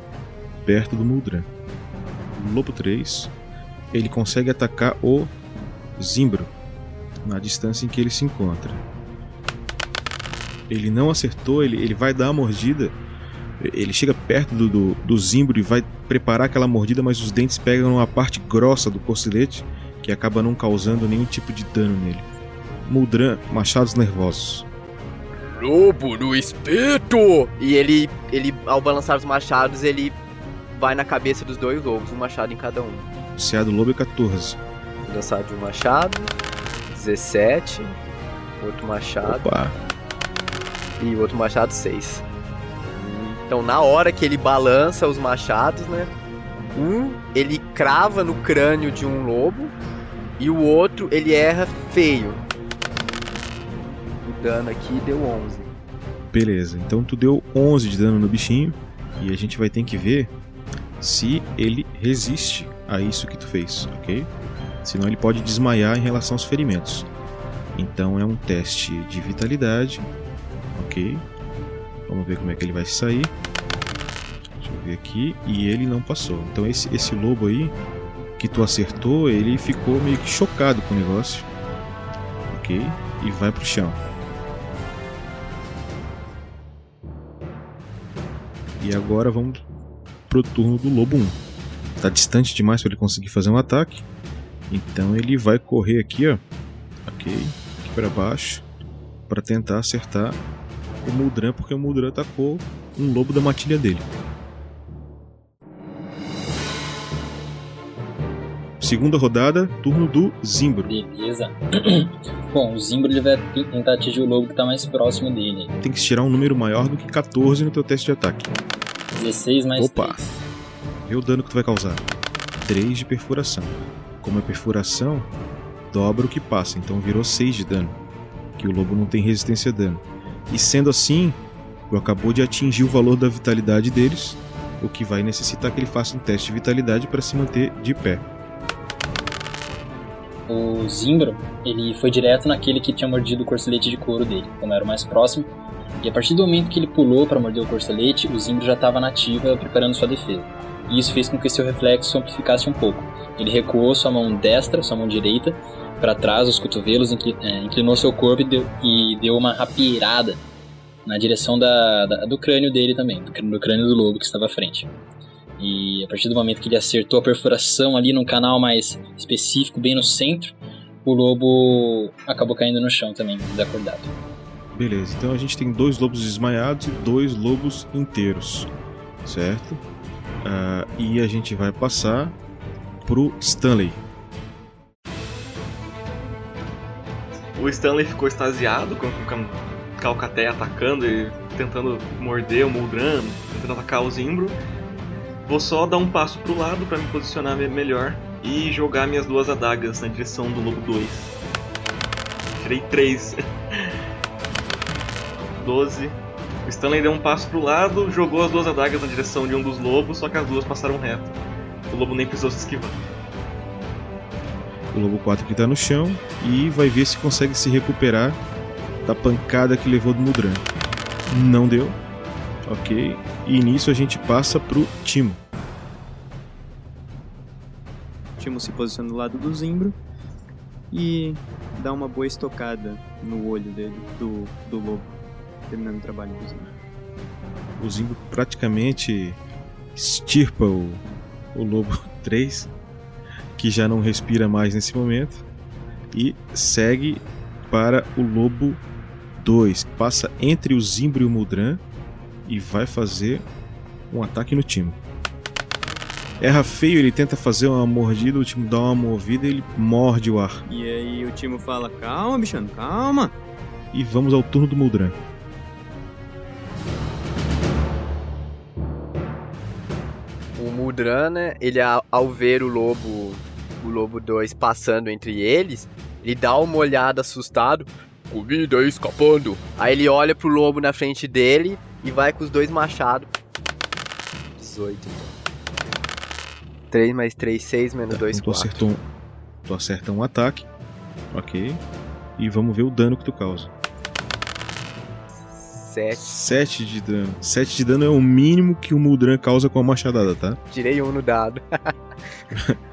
perto do Muldran. Lobo 3, ele consegue atacar o Zimbro na distância em que ele se encontra. Ele não acertou, ele, ele vai dar a mordida. Ele chega perto do, do, do Zimbro e vai preparar aquela mordida, mas os dentes pegam numa parte grossa do corcelete que acaba não causando nenhum tipo de dano nele. Muldran, machados nervosos. Lobo no espeto! E ele, ele, ao balançar os machados, ele vai na cabeça dos dois lobos, um machado em cada um. O CA do lobo é 14. Lançar de um machado, 17, outro machado. Opa. E outro machado, 6. Então, na hora que ele balança os machados, né? Um, ele crava no crânio de um lobo. E o outro, ele erra feio. O dano aqui deu 11. Beleza, então tu deu 11 de dano no bichinho. E a gente vai ter que ver se ele resiste a isso que tu fez, ok? Senão ele pode desmaiar em relação aos ferimentos. Então é um teste de vitalidade, Vamos ver como é que ele vai sair. Deixa eu ver aqui. E ele não passou. Então esse, esse lobo aí que tu acertou, ele ficou meio que chocado com o negócio. Ok? E vai pro chão. E agora vamos pro turno do lobo 1. Tá distante demais para ele conseguir fazer um ataque. Então ele vai correr aqui, ó. Ok. Aqui para baixo. para tentar acertar o Muldran, porque o Muldran atacou um lobo da matilha dele. Segunda rodada, turno do Zimbro. Beleza. Bom, o Zimbro ele vai tentar atingir o lobo que tá mais próximo dele. Tem que tirar um número maior do que 14 no teu teste de ataque. 16 mais Opa! 3. Vê o dano que tu vai causar. 3 de perfuração. Como é perfuração, dobra o que passa, então virou 6 de dano. Que o lobo não tem resistência a dano. E sendo assim, tu acabou de atingir o valor da vitalidade deles, o que vai necessitar que ele faça um teste de vitalidade para se manter de pé. O Zimbro, ele foi direto naquele que tinha mordido o corcelete de couro dele, como era o mais próximo. E a partir do momento que ele pulou para morder o corcelete, o Zimbro já estava na ativa, preparando sua defesa. E isso fez com que seu reflexo amplificasse um pouco. Ele recuou sua mão destra, sua mão direita, para trás, os cotovelos, é, inclinou seu corpo e deu, e deu uma rapieirada na direção da, da- do crânio dele também, do, do crânio do lobo que estava à frente. E a partir do momento que ele acertou a perfuração ali num canal mais específico, bem no centro, o lobo acabou caindo no chão também, desacordado. Beleza, então a gente tem dois lobos desmaiados e dois lobos inteiros, certo? Ah, e a gente vai passar pro Stanley. O Stanley ficou extasiado com, a Calcaté atacando e tentando morder o Muldran, tentando atacar o Zimbro. Vou só dar um passo pro lado para me posicionar me- melhor e jogar minhas duas adagas na direção do Lobo 2. Tirei 3. 12. O Stanley deu um passo pro lado, jogou as duas adagas na direção de um dos lobos, só que as duas passaram reto. O lobo nem precisou se esquivar. O lobo 4 que tá no chão e vai ver se consegue se recuperar da pancada que levou do Mudran. Não deu. Ok. E nisso a gente passa pro Timo. Timo se posiciona do lado do Zimbro e dá uma boa estocada no olho dele, do, do lobo, terminando o trabalho do Zimbro. O Zimbo praticamente extirpa o, o lobo 3, que já não respira mais nesse momento, e segue para o lobo 2, que passa entre o Zimbro e o Mudran e vai fazer um ataque no Timo. Erra feio, ele tenta fazer uma mordida, o Timo dá uma movida e ele morde o ar. E aí o Timo fala: Calma, bichano, calma. E vamos ao turno do Muldran. O Muldran, né, ele ao ver o lobo, o lobo 2 passando entre eles, ele dá uma olhada assustado. Comida escapando. Aí ele olha pro lobo na frente dele e vai com os dois machados. 18. 3 mais 3, 6 menos 2, Então tu 4. acertou um, tu acerta um ataque. Ok. E vamos ver o dano que tu causa. 7. 7 de dano. 7 de dano é o mínimo que o Muldran causa com a machadada, tá? Tirei um no dado.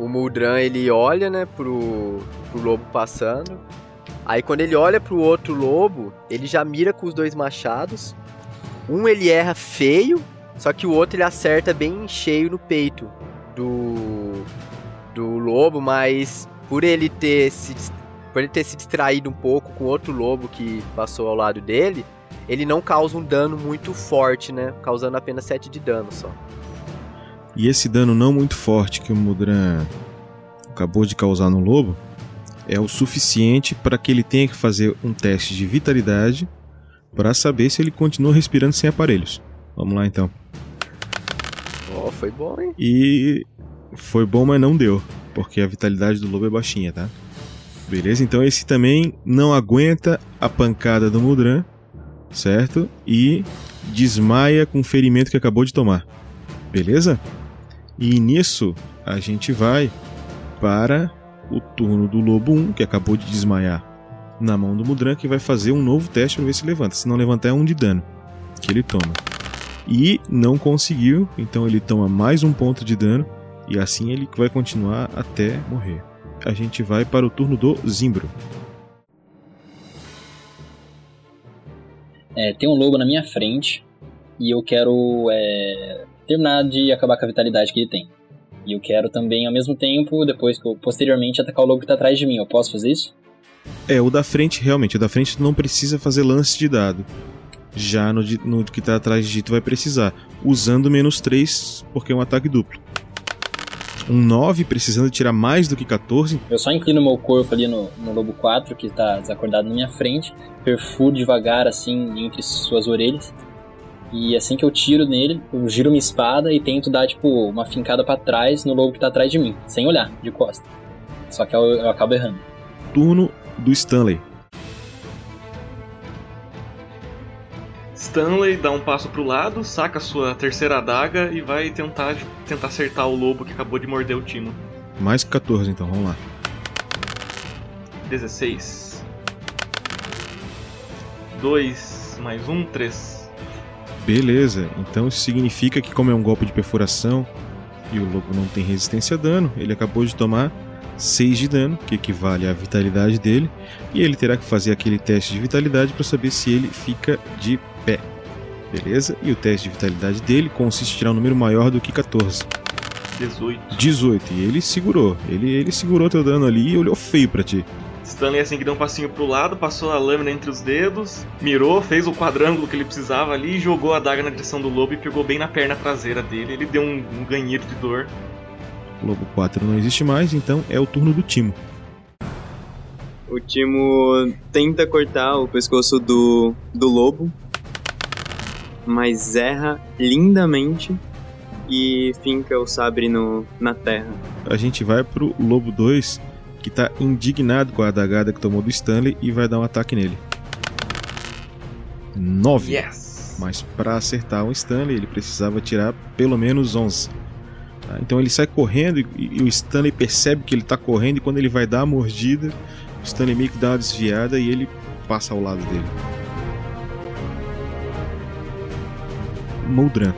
o Muldran, ele olha, né, pro, pro lobo passando. Aí quando ele olha pro outro lobo, ele já mira com os dois machados. Um ele erra feio, só que o outro ele acerta bem cheio no peito do do lobo, mas por ele ter se por ele ter se distraído um pouco com outro lobo que passou ao lado dele, ele não causa um dano muito forte, né? Causando apenas 7 de dano só. E esse dano não muito forte que o Muldran acabou de causar no lobo é o suficiente para que ele tenha que fazer um teste de vitalidade para saber se ele continua respirando sem aparelhos. Vamos lá então. Ó, foi bom, hein? E foi bom, mas não deu, porque a vitalidade do lobo é baixinha, tá? Beleza? Então esse também não aguenta a pancada do Muldran, certo? E desmaia com o ferimento que acabou de tomar. Beleza? E nisso a gente vai para o turno do Lobo 1, que acabou de desmaiar na mão do Mudran, que vai fazer um novo teste para ver se levanta. Se não levantar, é um de dano que ele toma. E não conseguiu, então ele toma mais um ponto de dano. E assim ele vai continuar até morrer. A gente vai para o turno do Zimbro. É, tem um lobo na minha frente e eu quero é, terminar de acabar com a vitalidade que ele tem. E eu quero também, ao mesmo tempo, depois que eu posteriormente atacar o lobo que tá atrás de mim. Eu posso fazer isso? É, o da frente, realmente, o da frente tu não precisa fazer lance de dado. Já no, no que tá atrás de ti tu vai precisar. Usando menos 3, porque é um ataque duplo. Um 9 precisando tirar mais do que 14. Eu só inclino meu corpo ali no, no lobo 4, que tá desacordado na minha frente, perfuro devagar assim entre suas orelhas. E assim que eu tiro nele, eu giro minha espada e tento dar tipo uma fincada pra trás no lobo que tá atrás de mim, sem olhar, de costa. Só que eu, eu acabo errando. Turno do Stanley. Stanley dá um passo pro lado, saca sua terceira adaga e vai tentar, tentar acertar o lobo que acabou de morder o Timo. Mais que 14, então, vamos lá. 16. 2 mais 1, 3. Beleza, então isso significa que, como é um golpe de perfuração e o lobo não tem resistência a dano, ele acabou de tomar 6 de dano, que equivale à vitalidade dele, e ele terá que fazer aquele teste de vitalidade para saber se ele fica de pé. Beleza? E o teste de vitalidade dele consiste em tirar um número maior do que 14. 18. 18. E ele segurou. Ele, ele segurou teu dano ali e olhou feio pra ti. Stanley assim que deu um passinho pro lado, passou a lâmina entre os dedos, mirou, fez o quadrângulo que ele precisava ali, jogou a adaga na direção do lobo e pegou bem na perna traseira dele. Ele deu um, um ganheiro de dor. O Lobo 4 não existe mais, então é o turno do Timo. O Timo tenta cortar o pescoço do, do lobo, mas erra lindamente e finca o sabre no, na terra. A gente vai pro Lobo 2, que tá indignado com a adagada que tomou do Stanley e vai dar um ataque nele. 9. Yes! Mas para acertar o Stanley, ele precisava tirar pelo menos 11. Tá? Então ele sai correndo e, e o Stanley percebe que ele tá correndo e quando ele vai dar a mordida, o Stanley meio que dá uma desviada e ele passa ao lado dele. Moldran.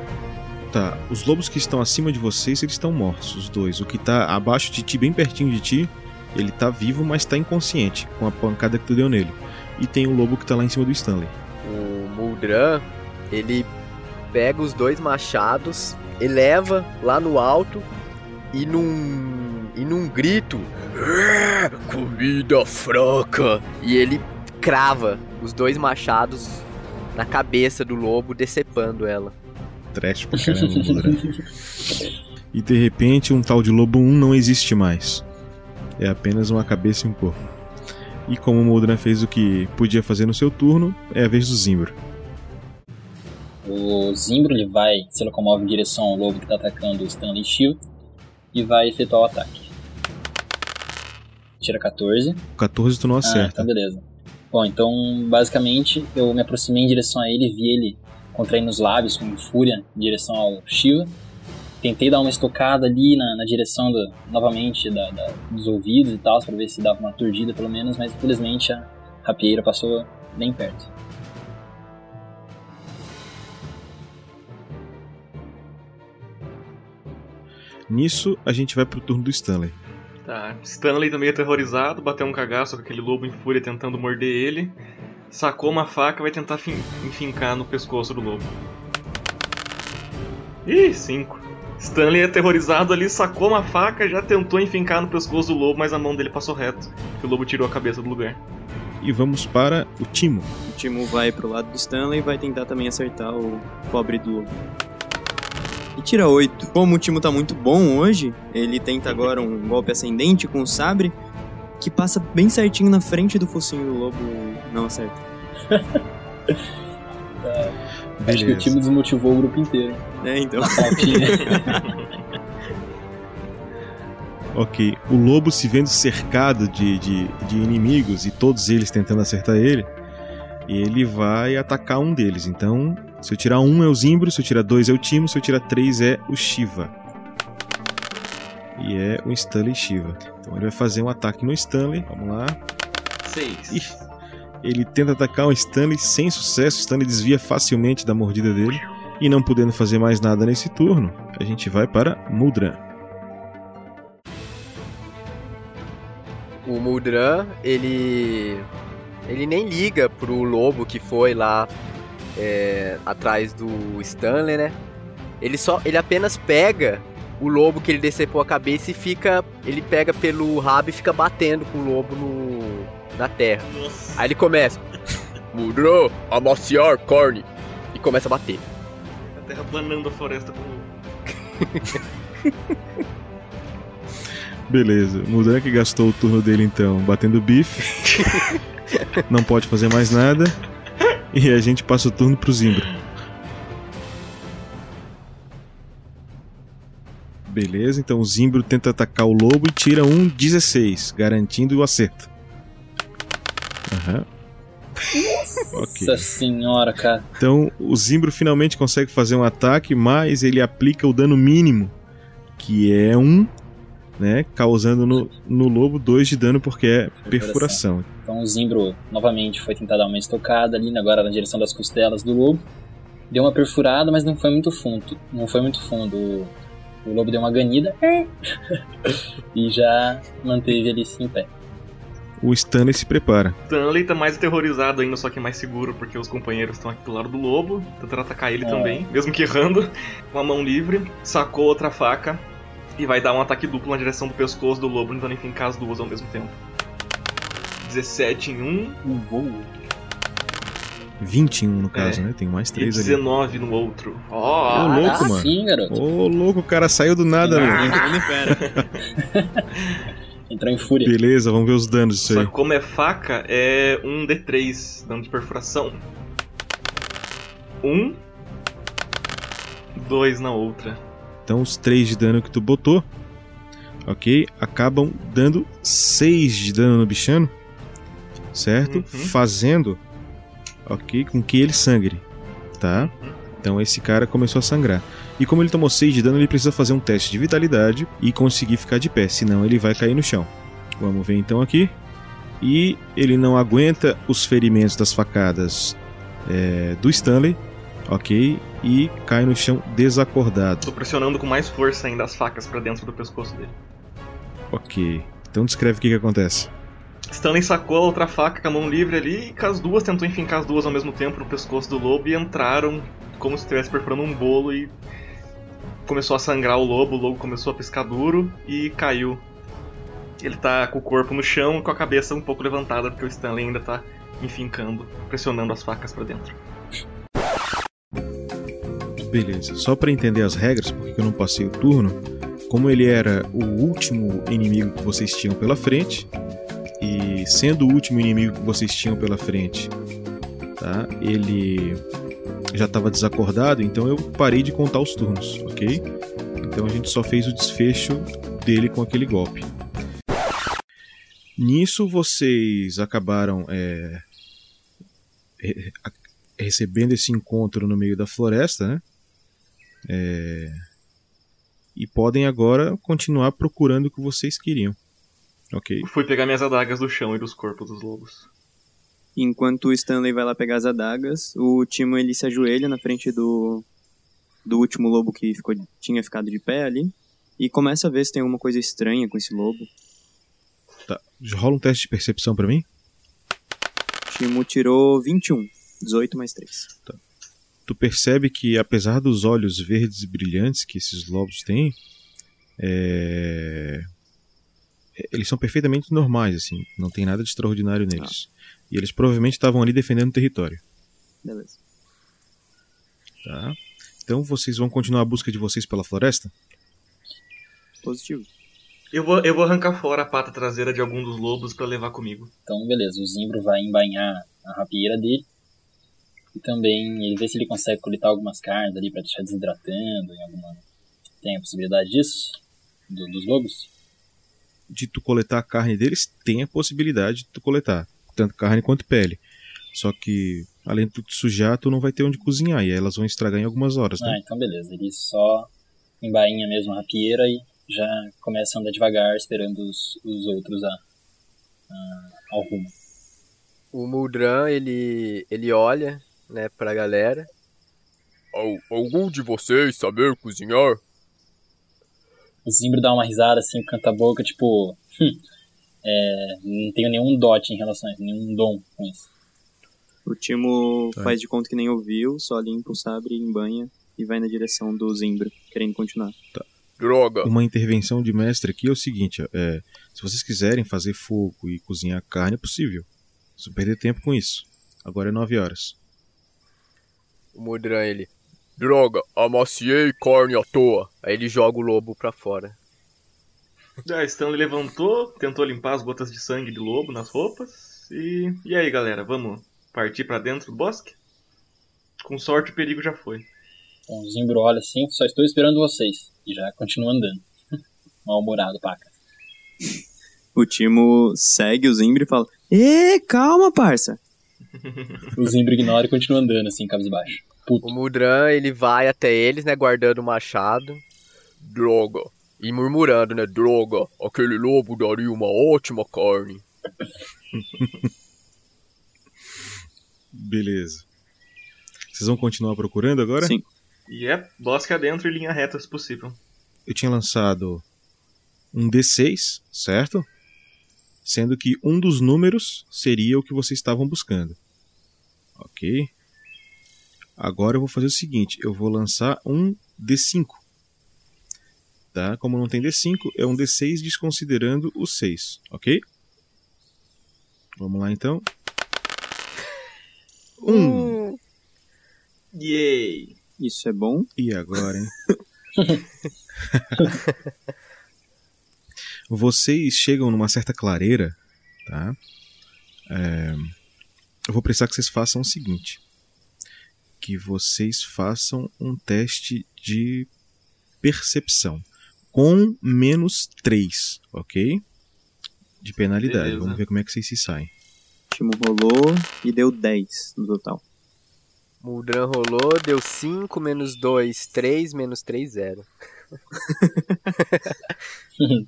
Tá, os lobos que estão acima de vocês, eles estão mortos, os dois. O que tá abaixo de ti, bem pertinho de ti, ele tá vivo, mas tá inconsciente, com a pancada que tu deu nele. E tem o lobo que tá lá em cima do Stanley. O Muldran, ele pega os dois machados, eleva lá no alto e num e num grito, "É, comida fraca, e ele crava os dois machados na cabeça do lobo, decepando ela. trash pra caramba. E de repente, um tal de Lobo 1 não existe mais. É apenas uma cabeça e um corpo. E como o Muldran fez o que podia fazer no seu turno, é a vez do Zimbro. O Zimbro ele vai, se locomove em direção ao lobo que está atacando o Stanley Shield e vai efetuar o ataque. Tira 14. 14 tu não Ah, acerta. tá beleza. Bom, então basicamente eu me aproximei em direção a ele, vi ele contraindo os lábios com fúria em direção ao Shiva. Tentei dar uma estocada ali na, na direção do, novamente da- da- dos ouvidos e tal, pra ver se dava uma aturdida pelo menos, mas infelizmente a rapieira passou bem perto. Nisso, a gente vai pro turno do Stanley. Tá, Stanley também aterrorizado, bateu um cagaço com aquele lobo em fúria tentando morder ele. Sacou uma faca e vai tentar fin- enfincar no pescoço do lobo. Ih, cinco. Stanley aterrorizado ali, sacou uma faca, já tentou enfincar no pescoço do lobo, mas a mão dele passou reto. E o lobo tirou a cabeça do lugar. E vamos para o Timo. O Timo vai pro lado do Stanley e vai tentar também acertar o pobre do lobo. E tira 8. Como o Timo tá muito bom hoje, ele tenta agora um golpe ascendente com o sabre, que passa bem certinho na frente do focinho do lobo. Não acerta. Acho que o time desmotivou o grupo inteiro. É, então. Na faltinha. Ok, o lobo se vendo cercado de, de, de inimigos e todos eles tentando acertar ele, ele vai atacar um deles. Então, se eu tirar um é o Zimbro, se eu tirar dois é o Timo, se eu tirar três é o Shiva. E é o Stanley Shiva. Então ele vai fazer um ataque no Stanley. Vamos lá. Seis. Ih, ele tenta atacar o Stanley sem sucesso. O Stanley desvia facilmente da mordida dele. E não podendo fazer mais nada nesse turno, a gente vai para Muldran. O Muldran, ele. Ele nem liga pro lobo que foi lá é, atrás do Stanley, né? Ele só. Ele apenas pega o lobo que ele decepou a cabeça e fica. Ele pega pelo rabo e fica batendo com o lobo no, na terra. Aí ele começa. Muldran, amaciar carne. E começa a bater. A terra planando a floresta com o lobo. Beleza, que gastou o turno dele então batendo bife. não pode fazer mais nada. E a gente passa o turno pro Zimbro. Beleza, então o Zimbro tenta atacar o lobo e tira um 16, garantindo o acerto. Aham. Ok. Nossa senhora, cara. Então o Zimbro finalmente consegue fazer um ataque, mas ele aplica o dano mínimo, que é um, né? Causando no, no lobo dois de dano porque é perfuração. Então o Zimbro novamente foi tentar dar uma estocada ali, agora na direção das costelas do lobo. Deu uma perfurada, mas não foi muito fundo. Não foi muito fundo. O, lobo deu uma ganida e já manteve ali em pé. O Stanley se prepara. Stanley tá mais aterrorizado ainda, só que mais seguro, porque os companheiros estão aqui do lado do lobo, tentando atacar ele É. também, mesmo que errando, com a mão livre, sacou outra faca e vai dar um ataque duplo na direção do pescoço do lobo, tentando enfincar as duas ao mesmo tempo. 17 em um 21 no caso, É. né? Tem mais e três ali. 19 no outro. Ô, Ó, louco, mano. Sim, garoto. Ô, louco, o cara saiu do nada, mano. Entrou em fúria. Beleza, vamos ver os danos disso Só aí. que como é faca, é um D3, dano de perfuração. Um, dois na outra. Então os 3 de dano que tu botou, ok? Acabam dando 6 de dano no bichano, certo? Fazendo, ok? Com que ele sangre, tá? Então esse cara começou a sangrar. E como ele tomou 6 de dano, ele precisa fazer um teste de vitalidade e conseguir ficar de pé, senão ele vai cair no chão. Vamos ver então aqui. E ele não aguenta os ferimentos das facadas é, do Stanley, ok? E cai no chão desacordado. Tô pressionando com mais força ainda as facas pra dentro do pescoço dele. Ok. Então descreve o que, que acontece. Stanley sacou a outra faca com a mão livre ali e com as duas tentou enfincar as duas ao mesmo tempo no pescoço do lobo e entraram como se estivesse perfurando um bolo e começou a sangrar o lobo, o lobo começou a piscar duro e caiu. Ele tá com o corpo no chão e com a cabeça um pouco levantada porque o Stanley ainda tá enfincando, pressionando as facas pra dentro. Beleza. Só pra entender as regras, porque eu não passei o turno, como ele era o último inimigo que vocês tinham pela frente, e sendo o último inimigo que vocês tinham pela frente, tá? Ele já estava desacordado, então eu parei de contar os turnos, ok? Então a gente só fez o desfecho dele com aquele golpe. Nisso vocês acabaram é, recebendo esse encontro no meio da floresta, né? É, e podem agora continuar procurando o que vocês queriam, ok? Fui pegar minhas adagas do chão e dos corpos dos lobos. Enquanto o Stanley vai lá pegar as adagas, o Timo ele se ajoelha na frente do, do último lobo que ficou, tinha ficado de pé ali e começa a ver se tem alguma coisa estranha com esse lobo. Tá. Rola um teste de percepção pra mim. O Timo tirou 21, 18 mais 3. tu percebe que apesar dos olhos verdes e brilhantes que esses lobos têm, é, eles são perfeitamente normais, assim, não tem nada de extraordinário neles. E eles provavelmente estavam ali defendendo o território, Beleza. tá? Então vocês vão continuar a busca de vocês pela floresta? Positivo. Eu vou, eu vou arrancar fora a pata traseira de algum dos lobos pra levar comigo. Então, beleza, o Zimbro vai embainhar a rapieira dele. E também ele vê se ele consegue coletar algumas carnes ali pra deixar desidratando em alguma. Tem a possibilidade disso? Do- dos lobos? De tu coletar a carne deles, tem a possibilidade de tu coletar, tanto carne quanto pele. Só que, além de tu te sujar, tu não vai ter onde cozinhar, e aí elas vão estragar em algumas horas, Ah, né? então beleza. Ele só embainha mesmo a rapieira e já começa a andar devagar, esperando os, os outros a, a- ao rumo. O Muldran, ele, ele olha, né, pra galera. Al- algum de vocês saber cozinhar? O Zimbro dá uma risada assim, canta a boca, tipo. "Hum, é, não tenho nenhum dote em relação a isso, nenhum dom com isso. O Timo Tá. faz de conta que nem ouviu, só limpa o sabre, embanha e vai na direção do Zimbro, querendo continuar. Droga. Uma intervenção de mestre aqui é o seguinte: é, se vocês quiserem fazer fogo e cozinhar carne, é possível. Não perder tempo com isso. Agora é 9 horas. O Muldran, ele. Droga, amaciei carne à toa. Aí ele joga o lobo pra fora. Já Stanley levantou, tentou limpar as gotas de sangue de lobo nas roupas. E. E aí, galera, vamos partir pra dentro do bosque? Com sorte o perigo já foi. Então o Zimbro olha assim, só estou esperando vocês. E já continua andando. Mal-humorado, paca. O Timo segue o Zimbro e fala: Ê, calma, parça. O Zimbro ignora e continua andando assim, cabisbaixo. Puto. O Muldran, ele vai até eles, né, guardando o machado. Droga. E murmurando, né, Droga, aquele lobo daria uma ótima carne. Beleza. Vocês vão continuar procurando agora? Sim. E é bosque adentro e linha reta se possível. Eu tinha lançado um D6, certo? Sendo que um dos números seria o que vocês estavam buscando. Ok? Agora eu vou fazer o seguinte: eu vou lançar um D5. Tá? Como não tem D5, é um D6 desconsiderando o 6, ok? Vamos lá então. Um. Yay! Isso é bom. E agora, hein? Vocês chegam numa certa clareira, tá? É, Eu vou precisar que vocês façam o seguinte: que vocês façam um teste de percepção com menos 3, ok? De penalidade. Beleza. Vamos ver como é que vocês se saem. O Timo rolou e deu 10 no total. Muldran rolou, deu 5, menos 2, 3, menos 3, 0.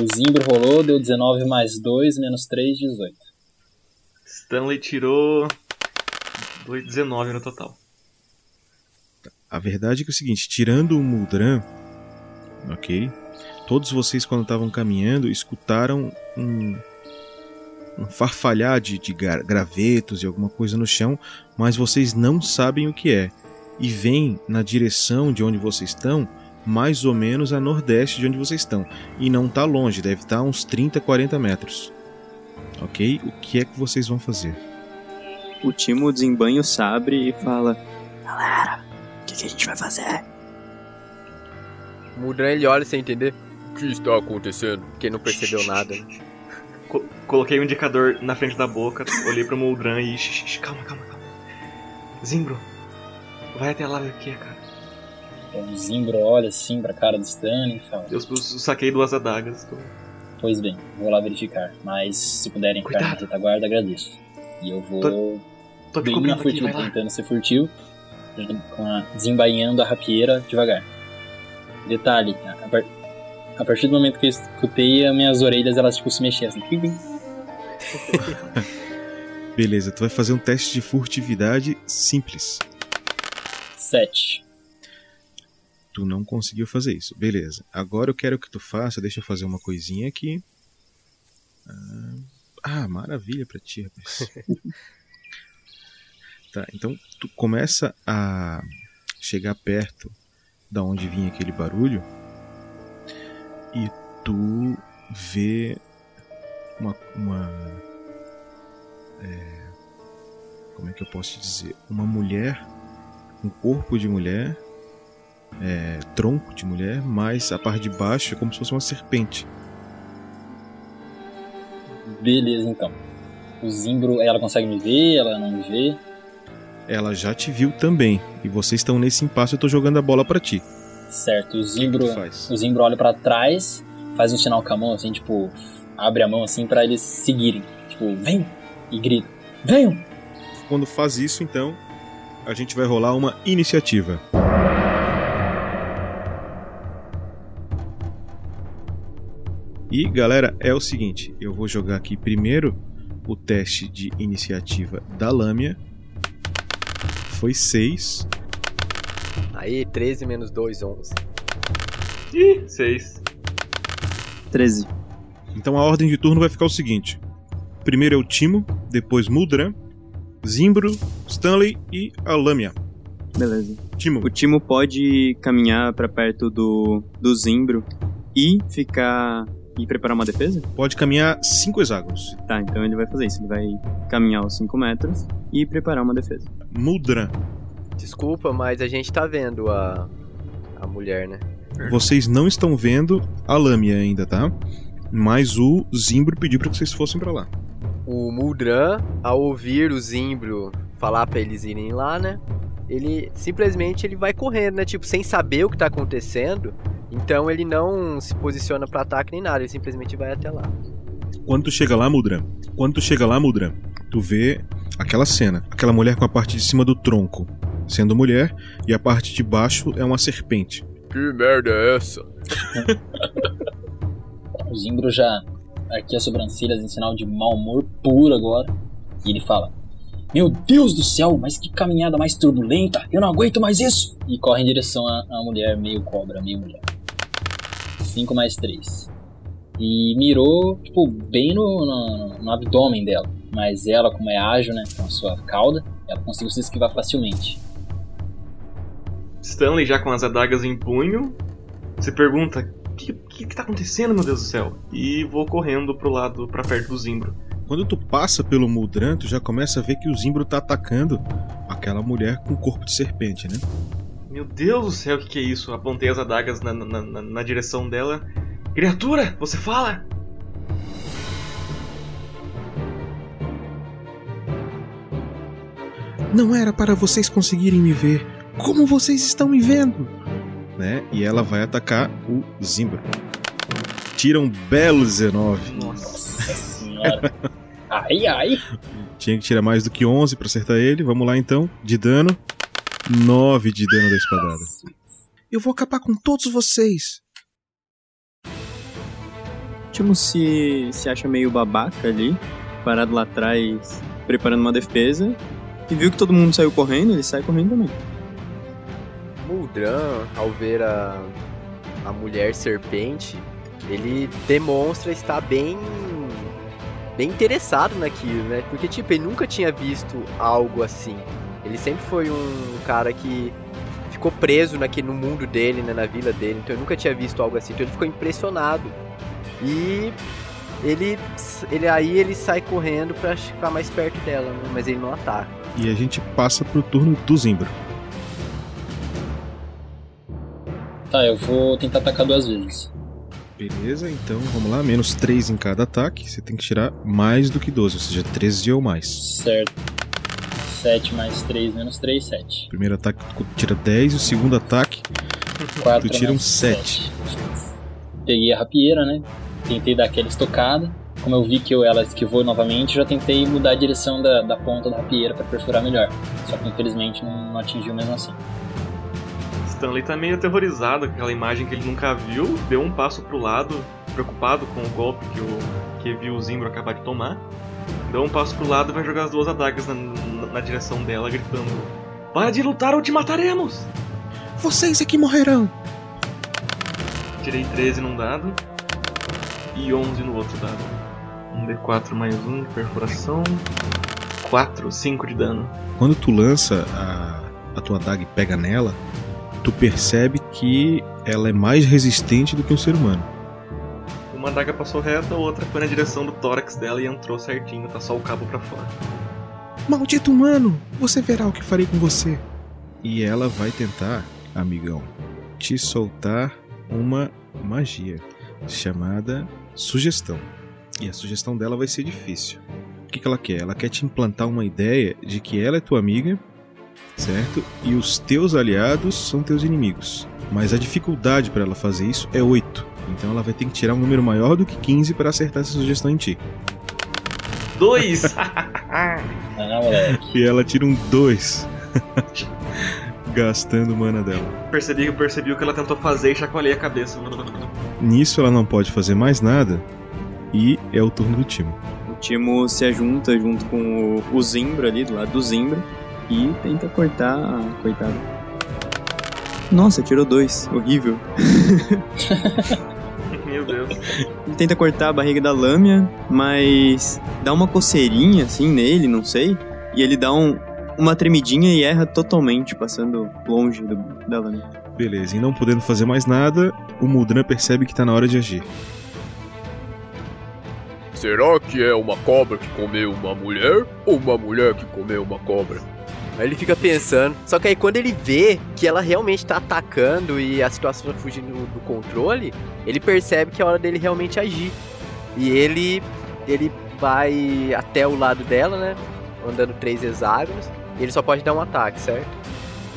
O Zimbro rolou, deu 19 mais 2, menos 3, 18. Stanley tirou. dois- 19 no total. A verdade é que é o seguinte, tirando o Muldran, ok? Todos vocês, quando estavam caminhando, escutaram um, um farfalhar de, de gra- gravetos e alguma coisa no chão, mas vocês não sabem o que é. E vem na direção de onde vocês estão, mais ou menos a nordeste de onde vocês estão. E não está longe, deve estar a uns 30, 40 metros. Ok? O que é que vocês vão fazer? O Timo desembanha o sabre e fala: Galera, que, que a gente vai fazer? O Mudran ele olha sem entender. O que está acontecendo? Porque não percebeu nada. Né? Co- coloquei um indicador na frente da boca, olhei pro Moldran e. "Shh, shh, calma, calma, calma. Zimbro, vai até lá ver o que é, cara. Então, o Zimbro olha assim pra cara do Stanley e fala: Eu, eu saquei duas adagas. Tô... Pois bem, vou lá verificar. Mas se puderem ficar na retaguarda, agradeço. E eu vou Tô- tô bem na aqui, furtiva, tentando ser furtivo, com a, desembainhando a rapieira devagar. Detalhe, a, par- a partir do momento que eu escutei, as minhas orelhas elas tipo se mexiam assim. Beleza, tu vai fazer um teste de furtividade simples. Sete. Tu não conseguiu fazer isso. Beleza. Agora eu quero que tu faça. Deixa eu fazer uma coisinha aqui. Ah, Ah, maravilha pra ti, rapaz. tá, então tu começa a chegar perto da onde vinha aquele barulho e tu vê uma. uma é, como é que eu posso te dizer? Uma mulher, um corpo de mulher é, tronco de mulher, mas a parte de baixo é como se fosse uma serpente. Beleza, então. O Zimbro, ela consegue me ver, ela não me vê. Ela já te viu também, e vocês estão nesse impasse, eu tô jogando a bola pra ti. Certo, o Zimbro, o Zimbro olha pra trás, faz um sinal com a mão, assim, tipo, abre a mão assim pra eles seguirem. Tipo, vem! E grita, venham! Quando faz isso, então, a gente vai rolar uma iniciativa. E galera, é o seguinte, eu vou jogar aqui primeiro o teste de iniciativa da Lâmia. Foi 6. Aí, 13 menos 2, 11. Ih, seis. 13. Então a ordem de turno vai ficar o seguinte: primeiro é o Timo, depois Muldran, Zimbro, Stanley e a Lâmia. Beleza. Timo. O Timo pode caminhar pra perto do, do Zimbro e ficar. E preparar uma defesa? Pode caminhar 5 hexágonos. Tá, então ele vai fazer isso. Ele vai caminhar os 5 metros e preparar uma defesa. Muldran. Desculpa, mas a gente tá vendo a, a mulher, né? Vocês não estão vendo a Lâmia ainda, tá? Mas o Zimbro pediu pra que vocês fossem pra lá. O Muldran, ao ouvir o Zimbro falar pra eles irem lá, né? Ele simplesmente ele vai correndo, né? Tipo, sem saber o que tá acontecendo. Então ele não se posiciona pra ataque nem nada, ele simplesmente vai até lá. Quando tu chega lá, Mudran, quando tu chega lá, Mudran, tu vê aquela cena, aquela mulher com a parte de cima do tronco sendo mulher e a parte de baixo é uma serpente. Que merda é essa? O Zimbro já arqueia as sobrancelhas em sinal de mau humor puro agora. E ele fala: Meu Deus do céu, mas que caminhada mais turbulenta! Eu não aguento mais isso! E corre em direção à, à mulher, meio cobra, meio mulher. 5 mais 3. E mirou, tipo, bem no, no, no abdômen dela. Mas ela, como é ágil, né, com a sua cauda, ela conseguiu se esquivar facilmente. Stanley já com as adagas em punho, se pergunta: o que, que, que tá acontecendo, meu Deus do céu? E vou correndo pro lado, pra perto do Zimbro. Quando tu passa pelo Muldran, tu já começa a ver que o Zimbro tá atacando aquela mulher com corpo de serpente, né? Meu Deus do céu, o que, que é isso? Apontei as adagas na, na, na, na direção dela. Criatura, você fala? Não era para vocês conseguirem me ver. Como vocês estão me vendo? Né? E ela vai atacar o Zimbro. Tira um belo 19. Nossa senhora. ai, ai. Tinha que tirar mais do que 11 para acertar ele. Vamos lá então. De dano. 9 de dano da espadada. Eu vou acabar com todos vocês. Timo se, se acha meio babaca ali, parado lá atrás, preparando uma defesa. E viu que todo mundo saiu correndo, ele sai correndo também. Muldran, ao ver a, a mulher serpente, ele demonstra estar bem bem interessado naquilo, né? Porque tipo, ele nunca tinha visto algo assim. Ele sempre foi um cara que ficou preso naquele no mundo dele, né, na vila dele. Então ele nunca tinha visto algo assim. Então ele ficou impressionado. E ele ele aí ele sai correndo pra ficar mais perto dela, né? mas ele não ataca. E a gente passa pro turno do Zimbro. Tá, eu vou tentar atacar duas vezes. Beleza, então vamos lá. Menos 3 em cada ataque. Você tem que tirar mais do que 12, ou seja, 13 ou mais. Certo. 7 mais 3 menos 3, 7. Primeiro ataque tu tira 10, o segundo ataque 4 tu tira um menos 7. Peguei a rapieira, né? Tentei dar aquela estocada. Como eu vi que eu, ela esquivou novamente, já tentei mudar a direção da, da ponta da rapieira para perfurar melhor. Só que infelizmente não, não atingiu mesmo assim. Stanley tá meio aterrorizado com aquela imagem que ele nunca viu, deu um passo pro lado, preocupado com o golpe que o que viu o Zimbro acabar de tomar. Deu um passo pro lado e vai jogar as duas adagas na, na, na direção dela, gritando: Para de lutar ou te mataremos! Vocês é que morrerão! Tirei 13 num dado e 11 no outro dado. Um D4 mais um de perfuração. 4, 5 de dano. Quando tu lança a, a tua adaga e pega nela, tu percebe que ela é mais resistente do que um ser humano. Uma adaga passou reta, a outra foi na direção do tórax dela e entrou certinho, tá só o cabo pra fora. Maldito humano! Você verá o que farei com você. E ela vai tentar, amigão, te soltar uma magia chamada sugestão. E a sugestão dela vai ser difícil. O que, que ela quer? Ela quer te implantar uma ideia de que ela é tua amiga, certo? E os teus aliados são teus inimigos. Mas a dificuldade para ela fazer isso é 8. Então ela vai ter que tirar um número maior do que 15 para acertar essa sugestão em ti. 2! Ah, moleque. E ela tira um 2. Gastando mana dela. percebi percebi o que ela tentou fazer e chacoalhei a cabeça. Nisso ela não pode fazer mais nada. E é o turno do Timo. O Timo se ajunta junto com o, o Zimbro ali, do lado do Zimbro, e tenta cortar a coitada. Nossa, tirou dois. Horrível. Meu Deus. Ele tenta cortar a barriga da lâmina, mas dá uma coceirinha assim nele, não sei. E ele dá um, uma tremidinha e erra totalmente, passando longe do, da lâmina. Beleza, e não podendo fazer mais nada, o Muldran percebe que tá na hora de agir. Será que é uma cobra que comeu uma mulher ou uma mulher que comeu uma cobra? Aí ele fica pensando. Só que aí quando ele vê que ela realmente tá atacando e a situação tá fugindo do controle, ele percebe que é hora dele realmente agir. E ele ele vai até o lado dela, né? Andando três hexágonos. E ele só pode dar um ataque, certo?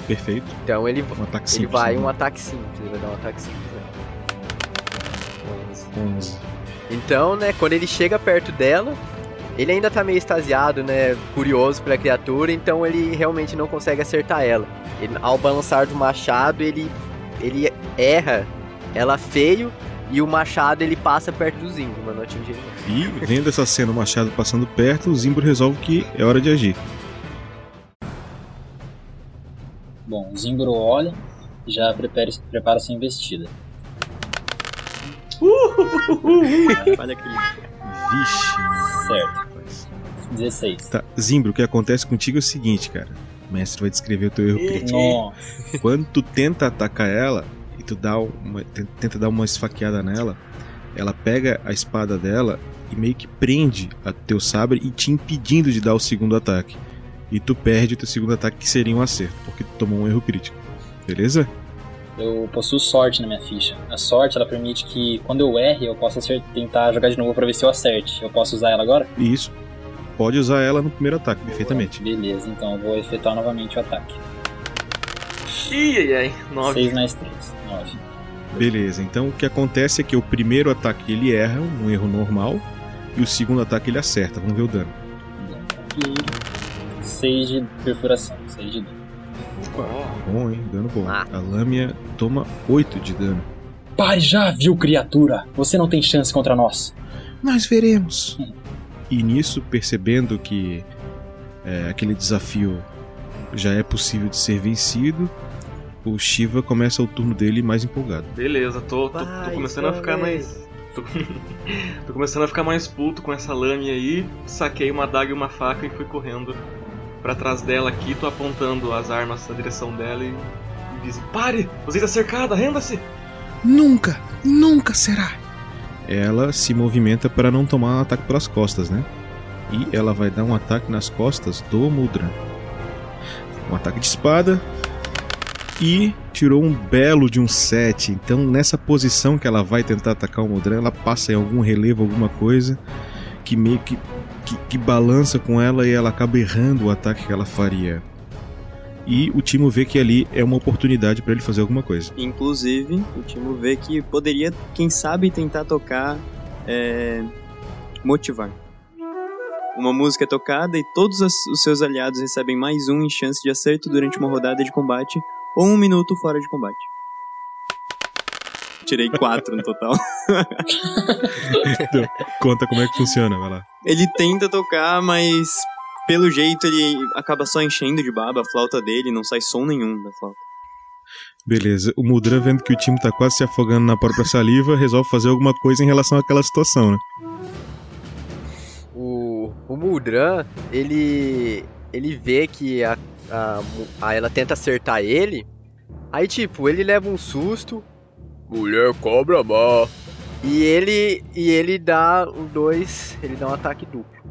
Perfeito. Então ele, Um ataque ele simples. vai né? um ataque simples. Ele vai dar um ataque simples, né? 11. Então, né, quando ele chega perto dela, ele ainda tá meio extasiado, né, curioso pela criatura, então ele realmente não consegue acertar ela. Ele- ao balançar do machado, ele ele erra ela feio e o machado ele passa perto do Zimbro, mas não atinge ele. E vendo essa cena, o machado passando perto, o Zimbro resolve que é hora de agir. Bom, o Zimbro olha e já prepara, prepara sua investida. Olha aquele. Vixe, Certo. 16. Tá, Zimbro, o que acontece contigo é o seguinte, cara. O mestre vai descrever o teu erro crítico. Quando tu tenta atacar ela e tu dá uma, ten- tenta dar uma esfaqueada nela, ela pega a espada dela e meio que prende a teu sabre e te impedindo de dar o segundo ataque. E tu perde o teu segundo ataque, que seria um acerto, porque tu tomou um erro crítico. Beleza? Eu possuo sorte na minha ficha. A sorte ela permite que quando eu erre eu possa tentar jogar de novo pra ver se eu acerte. Eu posso usar ela agora? Isso. Pode usar ela no primeiro ataque, perfeitamente. Beleza, então eu vou efetuar novamente o ataque. Ih, ai, ai. 9. 6 mais 3. 9. Beleza, então o que acontece é que o primeiro ataque ele erra, um erro normal, e o segundo ataque ele acerta. Vamos ver o dano. 6 de perfuração. 6 de dano. Bom, hein? Dano bom. A lâmina toma 8 de dano. Pare já, viu, criatura! Você não tem chance contra nós. Nós veremos. E nisso, percebendo que é, aquele desafio já é possível de ser vencido, o Shiva começa o turno dele mais empolgado. Beleza, tô, tô, tô Vai, começando a ficar mais. Tô, tô começando a ficar mais puto com essa lâmina aí. Saquei uma adaga e uma faca e fui correndo pra trás dela aqui. Tô apontando as armas na direção dela e, e diz: Pare! Você está cercada, renda-se! Nunca, nunca será. Ela se movimenta para não tomar um ataque pelas costas, né? E ela vai dar um ataque nas costas do Muldran. Um ataque de espada. E tirou um belo de um 7. Então, nessa posição que ela vai tentar atacar o Mudran, ela passa em algum relevo, alguma coisa que meio que, que, que balança com ela e ela acaba errando o ataque que ela faria. E o Timo vê que ali é uma oportunidade para ele fazer alguma coisa. Inclusive, o Timo vê que poderia, quem sabe, tentar tocar é, Motivar. Uma música é tocada e todos os seus aliados recebem mais um em chance de acerto durante uma rodada de combate ou um minuto fora de combate. Tirei quatro no total. Então, conta como é que funciona, vai lá. Ele tenta tocar, mas pelo jeito ele acaba só enchendo de baba a flauta dele, não sai som nenhum da flauta. Beleza, o Mudran vendo que o time tá quase se afogando na própria saliva, resolve fazer alguma coisa em relação àquela situação, né? O, o Muldran, ele. ele vê que a, a, a- ela tenta acertar ele. Aí, tipo, ele leva um susto. Mulher cobra má. E ele. E ele dá um dois. Ele dá um ataque duplo.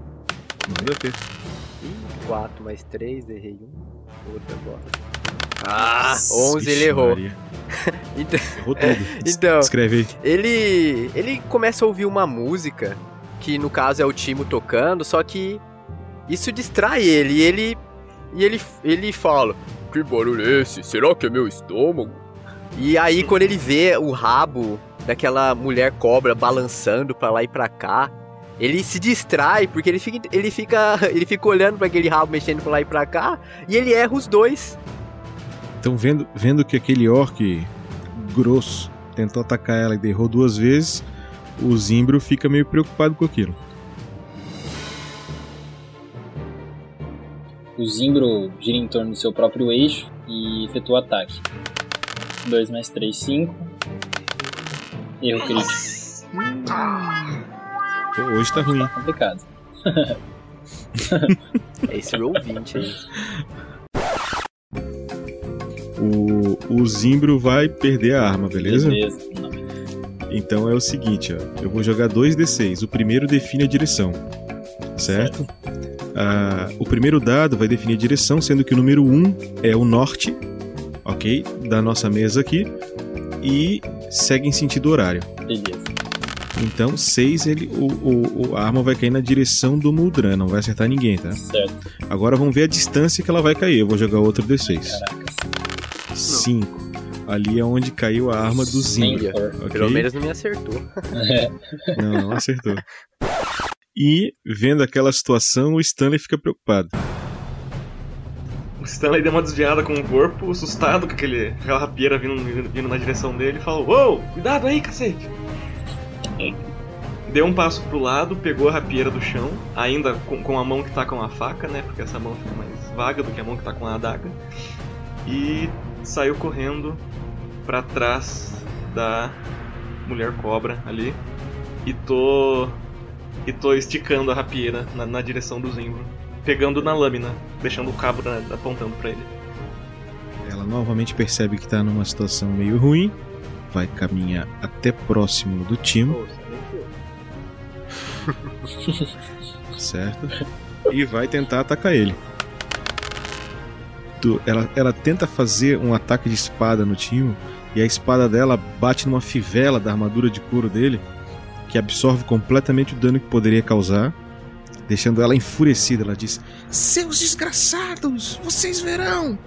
Manda ver. 4 mais 3, errei um. Outro agora. Ah, 11 ele errou. Então, Errou tudo. então, Escreve aí. ele ele começa a ouvir uma música que no caso é o Timo tocando, só que isso distrai ele e ele e ele ele fala: Que barulho é esse? Será que é meu estômago? E aí quando ele vê o rabo daquela mulher cobra balançando pra lá e pra cá, ele se distrai porque ele fica ele fica ele fica olhando pra aquele rabo mexendo pra lá e pra cá e ele erra os dois. Então, vendo, vendo que aquele orc grosso tentou atacar ela e errou duas vezes, o Zimbro fica meio preocupado com aquilo. O Zimbro gira em torno do seu próprio eixo e efetua o ataque. 2 mais 3, 5. Erro crítico. Pô, hoje tá ruim. Complicado. É esse roll 20 aí. O, o Zimbro vai perder a arma, beleza? Beleza. Então é o seguinte, ó. Eu vou jogar 2d6. O primeiro define a direção. Certo? Ah, o primeiro dado vai definir a direção, sendo que o número 1 é o norte, ok? Da nossa mesa aqui. E segue em sentido horário. Beleza. Então, 6, ele, o, o- a arma vai cair na direção do Muldran, não vai acertar ninguém, tá? Certo. Agora vamos ver a distância que ela vai cair. Eu vou jogar outro D6. 5. Ali é onde caiu a arma do Zimbra. ok? Pelo menos não me acertou. Não, não acertou. E, vendo aquela situação, o Stanley fica preocupado. Stanley deu uma desviada com o corpo, assustado com aquele, aquela rapieira vindo, vindo, na direção dele e falou: Uou, cuidado aí, cacete! Deu um passo pro lado, pegou a rapieira do chão, ainda com, com a mão que tá com a faca, né? Porque essa mão fica mais vaga do que a mão que tá com a adaga. E saiu correndo pra trás da mulher cobra ali. E tô. E tô esticando a rapieira na, na direção do Zimbro. Pegando na lâmina, deixando o cabo né, apontando pra ele. Ela novamente percebe que tá numa situação meio ruim. Vai caminhar até próximo do Timo. certo? E vai tentar atacar ele. Tu- ela, ela tenta fazer um ataque de espada no Timo. E a espada dela bate numa fivela da armadura de couro dele. Que absorve completamente o dano que poderia causar. Deixando ela enfurecida. Ela diz: Seus desgraçados, vocês verão!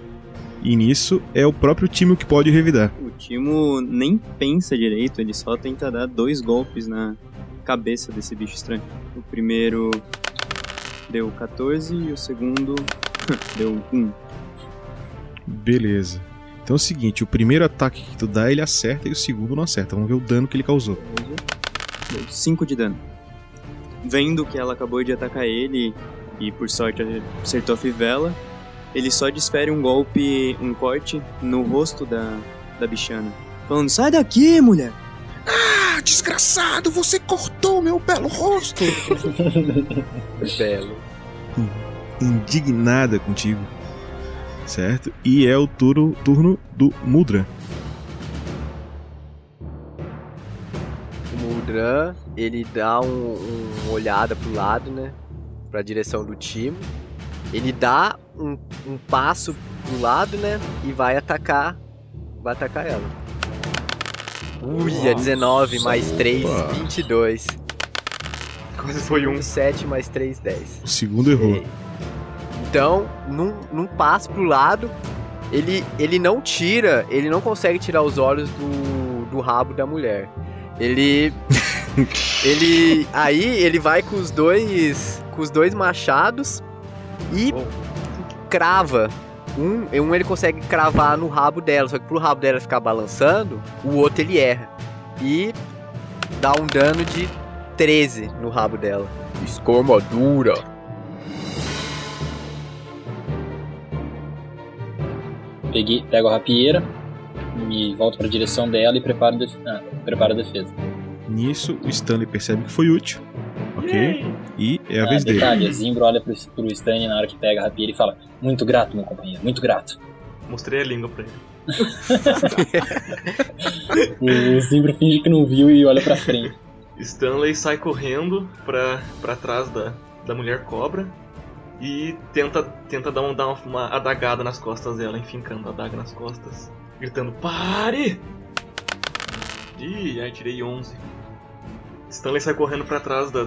E nisso é o próprio Timo que pode revidar. O Timo nem pensa direito, ele só tenta dar dois golpes na cabeça desse bicho estranho. O primeiro deu 14 e o segundo deu 1. Beleza. Então é o seguinte, o primeiro ataque que tu dá, ele acerta e o segundo não acerta. Vamos ver o dano que ele causou. Deu 5 de dano. Vendo que ela acabou de atacar ele e por sorte acertou a fivela, ele só desfere um golpe, um corte no rosto da, da bichana. Falando, sai daqui, mulher! Ah, desgraçado, você cortou meu belo rosto! Belo. Indignada contigo. Certo? E é o turno, turno do Mudra. O Muldran, ele dá um, um olhada pro lado, né? Pra direção do time. Ele dá um, um passo pro lado, né? E vai atacar vai atacar ela. Ui, é 19 mais 3, Opa. 22. Quase foi um. 7 mais 3, 10. O segundo errou. Então, num, num passo pro lado, ele, ele não tira, ele não consegue tirar os olhos do, do rabo da mulher. Ele. ele. Aí ele vai com os dois. Com os dois machados e crava. Um, um ele consegue cravar no rabo dela, só que pro rabo dela ficar balançando, o outro ele erra. E dá um dano de 13 no rabo dela. Escoma dura. Peguei, pego a rapieira, me volto pra direção dela e preparo, def ah, preparo a defesa. Nisso, o Stanley percebe que foi útil. Ok? E é a Ah, vez detalhe, dele. a Zimbro olha pro, pro Stan na hora que pega a rapieira e fala: Muito grato, meu companheiro, muito grato. Mostrei a língua pra ele. O Zimbro finge que não viu e olha pra frente. Stanley sai correndo pra, pra trás da, da mulher cobra e tenta, tenta dar, um, dar uma, uma adagada nas costas dela, enfincando a adaga nas costas, gritando: Pare! Ih, aí tirei 11. Stanley sai correndo pra trás da,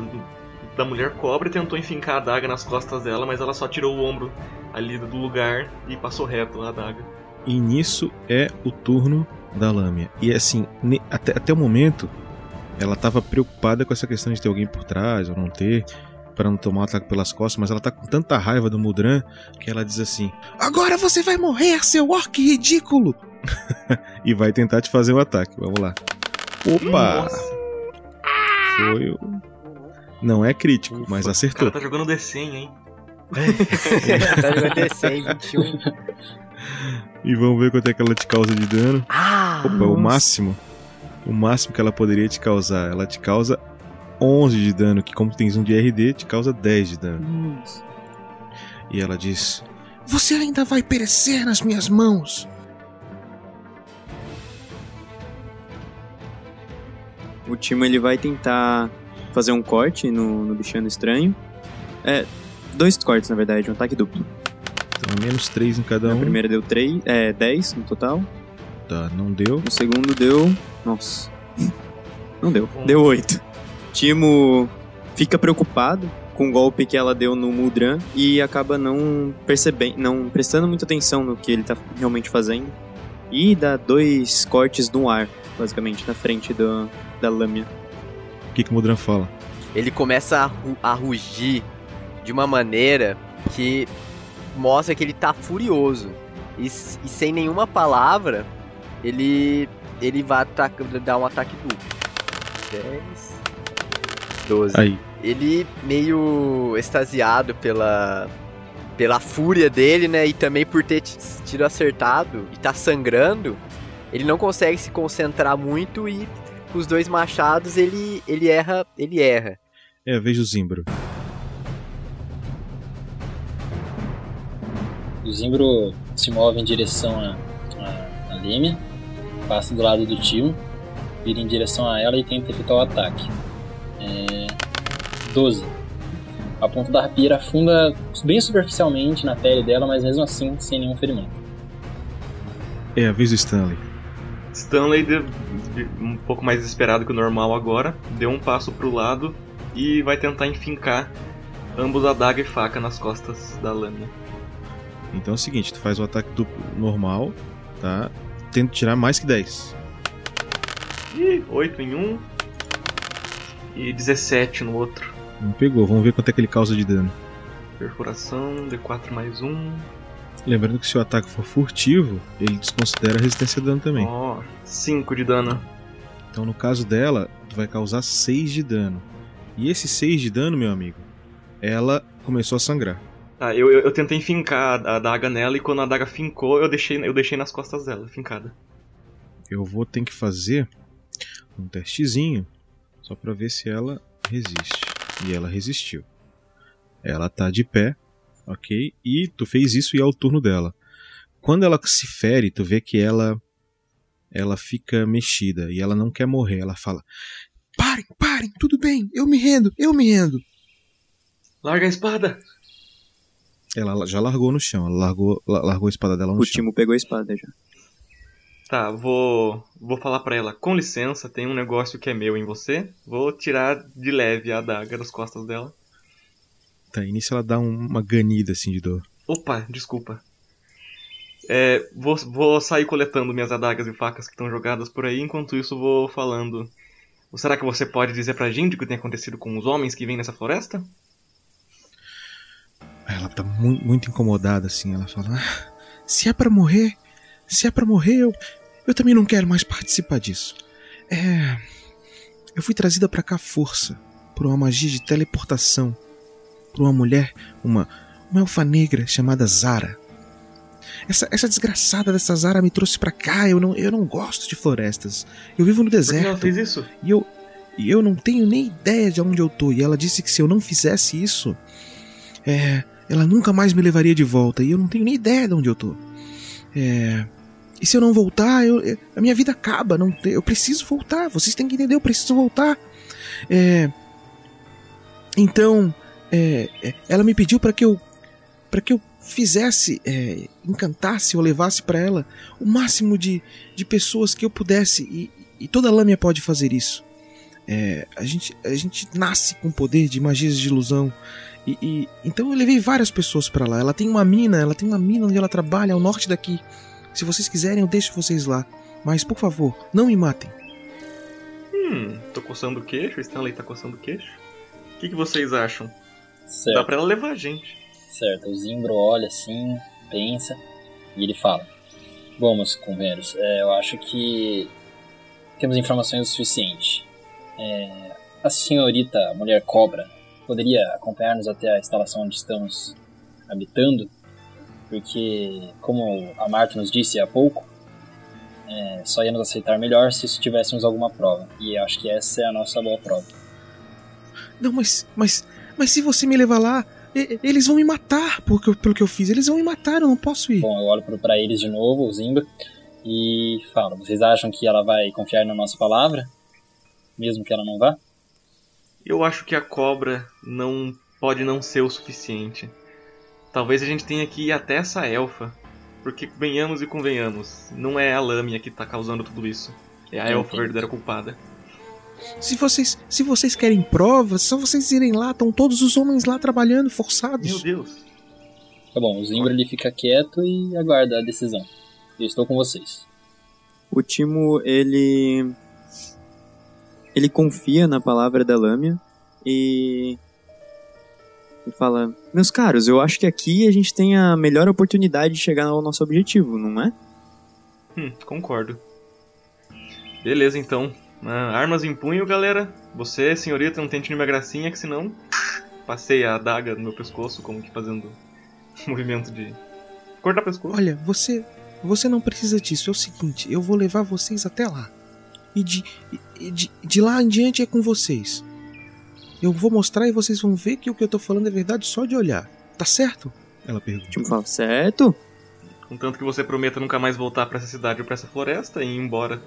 da mulher cobra e tentou enfincar a adaga nas costas dela, mas ela só tirou o ombro ali do lugar e passou reto a adaga. E nisso é o turno da Lâmia. E assim, até, até o momento, ela tava preocupada com essa questão de ter alguém por trás ou não ter, para não tomar um ataque pelas costas, mas ela tá com tanta raiva do Mudran que ela diz assim: Agora você vai morrer, seu orc ridículo! e vai tentar te fazer o ataque. Vamos lá. Opa! Nossa, Foi o. Não é crítico, mas o acertou. cara tá jogando D100, hein? tá jogando D100, 21. E vamos ver quanto é que ela te causa de dano. Ah! Opa, o máximo. O máximo que ela poderia te causar. Ela te causa 11 de dano, que como tens um de RD, te causa 10 de dano. E ela diz: Você ainda vai perecer nas minhas mãos. O Timo ele vai tentar fazer um corte no, no bichano estranho. É, dois cortes na verdade, um ataque duplo. Então, menos 3 em cada Na um. primeira deu 3, é, 10 no total. Tá, não deu. No segundo deu. Nossa. Não deu. Deu 8. Timo fica preocupado com o golpe que ela deu no Mudran e acaba não percebendo, não prestando muita atenção no que ele tá realmente fazendo. E dá dois cortes no ar, basicamente, na frente do, da lâmina. O que, que o Mudran fala? Ele começa a, ru- a rugir de uma maneira que mostra que ele tá furioso. E, e sem nenhuma palavra, ele ele vai ataca- dar um ataque duplo. 10, 12. Aí. Ele meio extasiado pela pela fúria dele, né, e também por ter tido acertado e tá sangrando, ele não consegue se concentrar muito e com os dois machados ele ele erra, ele erra. É, veja o Zimbro. O Zimbro se move em direção a, a, a Lêmia, passa do lado do tio, vira em direção a ela e tenta efetuar o ataque. É, 12. A ponta da rapieira afunda bem superficialmente na pele dela, mas mesmo assim sem nenhum ferimento. É a vez do Stanley. Stanley, de- de- um pouco mais desesperado que o normal agora, deu um passo pro lado e vai tentar enfincar ambos a daga e faca nas costas da lâmina. Então é o seguinte, tu faz o ataque duplo normal, tá? Tenta tirar mais que 10. Ih, 8 em um e 17 no outro. Não pegou, vamos ver quanto é que ele causa de dano. Perfuração, D4 mais um. Lembrando que se o ataque for furtivo, ele desconsidera a resistência a dano também. Ó, 5 de dano. Então no caso dela, tu vai causar 6 de dano. E esse 6 de dano, meu amigo, ela começou a sangrar. Tá, eu, eu, eu tentei fincar a, a daga nela e quando a daga fincou, eu deixei, eu deixei nas costas dela, fincada. Eu vou ter que fazer um testezinho só pra ver se ela resiste. E ela resistiu. Ela tá de pé, ok? E tu fez isso e é o turno dela. Quando ela se fere, tu vê que ela ela fica mexida e ela não quer morrer. Ela fala: Parem, parem, tudo bem, eu me rendo, eu me rendo. Larga a espada! Ela já largou no chão, ela largou, la- largou a espada dela no O chão. Timo pegou a espada já. Tá, vou vou falar pra ela, com licença, tem um negócio que é meu em você. Vou tirar de leve a adaga das costas dela. Tá, nisso ela dá um- uma ganida assim de dor. Opa, desculpa. É, vou, vou sair coletando minhas adagas e facas que estão jogadas por aí, enquanto isso vou falando. Será que você pode dizer pra gente o que tem acontecido com os homens que vêm nessa floresta? Ela tá muito, muito incomodada assim. Ela fala: "Ah, se é pra morrer, se é pra morrer, eu, eu também não quero mais participar disso. É. Eu fui trazida pra cá força por uma magia de teleportação por uma mulher, uma, uma elfa negra chamada Zara. Essa, essa desgraçada dessa Zara me trouxe pra cá. Eu não, eu não gosto de florestas. Eu vivo no Por que ela deserto. fez isso? E eu, e eu não tenho nem ideia de onde eu tô. E ela disse que se eu não fizesse isso, é, ela nunca mais me levaria de volta. E eu não tenho nem ideia de onde eu tô. É, e se eu não voltar, eu- a minha vida acaba. Não, eu preciso voltar. Vocês têm que entender, eu preciso voltar. É, então, é, é, ela me pediu para que eu para que eu fizesse, é, encantasse ou levasse para ela o máximo de, de pessoas que eu pudesse. E, e toda lâmina pode fazer isso. É, a, gente, a gente nasce com poder de magias de ilusão. E, e- então eu levei várias pessoas para lá. Ela tem uma mina, ela tem uma mina onde ela trabalha ao norte daqui. Se vocês quiserem, eu deixo vocês lá. Mas por favor, não me matem. Hum, tô coçando o queixo, Stanley tá coçando o queixo. O que, que vocês acham? Certo. Dá pra ela levar a gente. Certo, o Zimbro olha assim, pensa, e ele fala: Bom, meus companheiros, é, eu acho que temos informações o suficiente. É, a senhorita Mulher Cobra poderia acompanhar-nos até a instalação onde estamos habitando? Porque, como a Marta nos disse há pouco, é, só ia nos aceitar melhor se tivéssemos alguma prova. E acho que essa é a nossa boa prova. Não, mas. Mas. Mas se você me levar lá, e- eles vão me matar por que eu- pelo que eu fiz. Eles vão me matar, eu não posso ir. Bom, eu olho pra eles de novo, o Zimbra, e falo: Vocês acham que ela vai confiar na nossa palavra? Mesmo que ela não vá? Eu acho que a cobra não pode não ser o suficiente. Talvez a gente tenha que ir até essa elfa. Porque venhamos e convenhamos, não é a lâmina que tá causando tudo isso. É a elfa verdadeira culpada. Se vocês, se vocês querem provas, só vocês irem lá, estão todos os homens lá trabalhando, forçados. Meu Deus. Tá bom, o Zimbra ele fica quieto e aguarda a decisão. Eu estou com vocês. O Timo, ele. Ele confia na palavra da Lâmia e. E fala: Meus caros, eu acho que aqui a gente tem a melhor oportunidade de chegar ao nosso objetivo, não é? Hum, concordo. Beleza, então. Ah, armas em punho, galera. Você, senhorita, não tente nenhuma gracinha, que senão passei a adaga no meu pescoço, como que fazendo movimento de cortar pescoço. Olha, você, você não precisa disso. É o seguinte, eu vou levar vocês até lá. E de, e de, de lá em diante é com vocês. Eu vou mostrar e vocês vão ver que o que eu tô falando é verdade só de olhar. Tá certo? Ela pergunta. Fala: Certo? Contanto que você prometa nunca mais voltar pra essa cidade ou pra essa floresta e ir embora.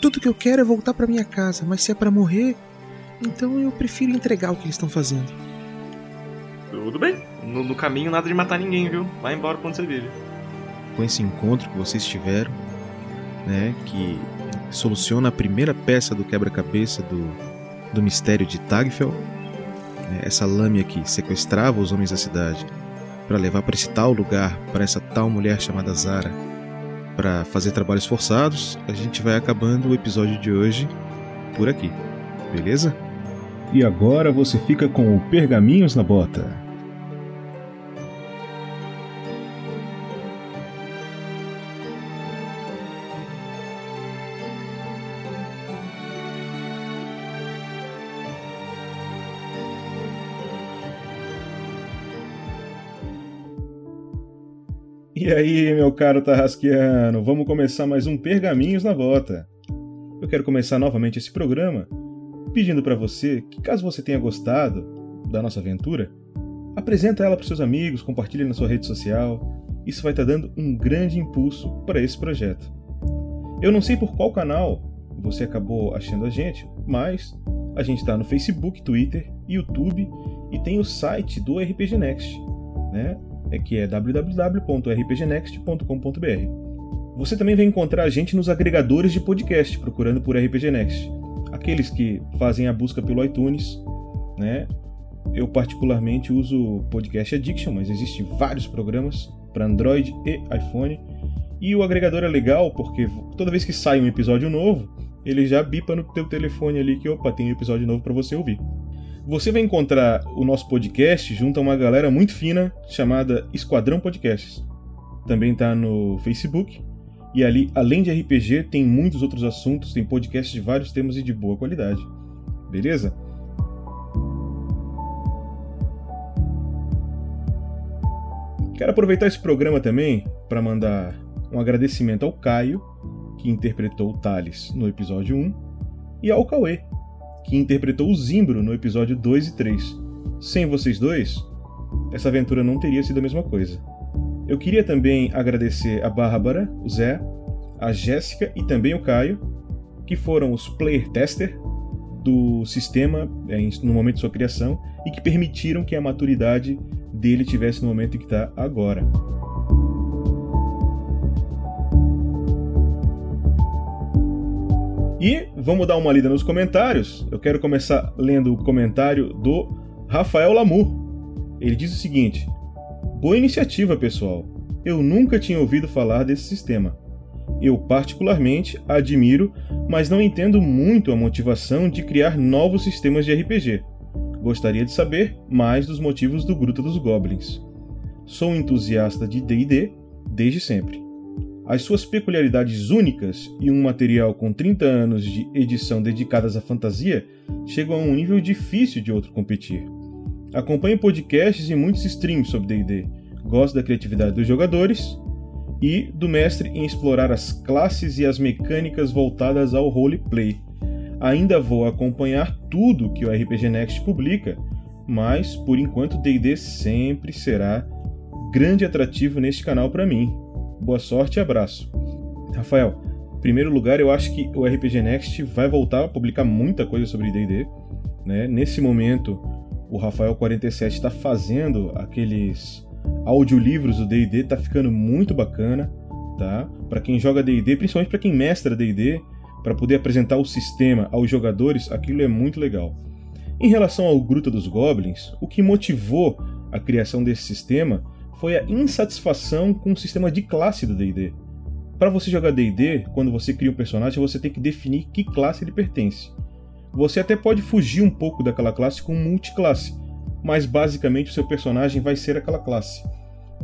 Tudo que eu quero é voltar pra minha casa, mas se é pra morrer, então eu prefiro entregar o que eles estão fazendo. Tudo bem. No, no caminho, nada de matar ninguém, viu? Vai embora onde você vive. com esse encontro que vocês tiveram, né, que soluciona a primeira peça do quebra-cabeça do, do mistério de Tagfel, né, essa lâmina que sequestrava os homens da cidade para levar para esse tal lugar, para essa tal mulher chamada Zara, para fazer trabalhos forçados, a gente vai acabando o episódio de hoje por aqui, beleza? E agora você fica com o Pergaminhos na Bota. E aí, meu caro Tarrasquiano, vamos começar mais um Pergaminhos na Bota. Eu quero começar novamente esse programa pedindo para você que, caso você tenha gostado da nossa aventura, apresenta ela para seus amigos, compartilhe na sua rede social. Isso vai estar dando um grande impulso para esse projeto. Eu não sei por qual canal você acabou achando a gente, mas a gente está no Facebook, Twitter, YouTube e tem o site do RPG Next, né? É que é www.rpgnext.com.br. Você também vai encontrar a gente nos agregadores de podcast, procurando por RPG Next. Aqueles que fazem a busca pelo iTunes, né? Eu particularmente uso o Podcast Addiction, mas existem vários programas para Android e iPhone. E o agregador é legal porque toda vez que sai um episódio novo, ele já bipa no teu telefone ali que opa, tem um episódio novo para você ouvir. Você vai encontrar o nosso podcast junto a uma galera muito fina chamada Esquadrão Podcasts. Também está no Facebook. E ali, além de RPG, tem muitos outros assuntos, tem podcasts de vários temas e de boa qualidade. Beleza? Quero aproveitar esse programa também para mandar um agradecimento ao Caio, que interpretou o Thales no episódio 1, e ao Cauê, que interpretou o Zimbro no episódio 2 e 3. Sem vocês dois, essa aventura não teria sido a mesma coisa. Eu queria também agradecer a Bárbara, o Zé, a Jéssica e também o Caio, que foram os player tester do sistema é, no momento de sua criação e que permitiram que a maturidade dele tivesse no momento em que está agora. E vamos dar uma lida nos comentários. Eu quero começar lendo o comentário do Rafael Lamour. Ele diz o seguinte: Boa iniciativa, pessoal. Eu nunca tinha ouvido falar desse sistema. Eu, particularmente, admiro, mas não entendo muito a motivação de criar novos sistemas de RPG. Gostaria de saber mais dos motivos do Gruta dos Goblins. Sou entusiasta de DD desde sempre. As suas peculiaridades únicas e um material com 30 anos de edição dedicadas à fantasia chegam a um nível difícil de outro competir. Acompanho podcasts e muitos streams sobre DD. Gosto da criatividade dos jogadores e do mestre em explorar as classes e as mecânicas voltadas ao roleplay. Ainda vou acompanhar tudo que o RPG Next publica, mas por enquanto D&D sempre será grande atrativo neste canal para mim. Boa sorte e abraço. Rafael, em primeiro lugar, eu acho que o RPG Next vai voltar a publicar muita coisa sobre D&D. Né? Nesse momento, o Rafael 47 está fazendo aqueles audiolivros do D&D, tá ficando muito bacana, tá? Para quem joga D&D, principalmente para quem mestra D&D, para poder apresentar o sistema aos jogadores, aquilo é muito legal. Em relação ao Gruta dos Goblins, o que motivou a criação desse sistema foi a insatisfação com o sistema de classe do D&D. Para você jogar D&D, quando você cria um personagem, você tem que definir que classe ele pertence. Você até pode fugir um pouco daquela classe com multiclasse, mas basicamente o seu personagem vai ser aquela classe.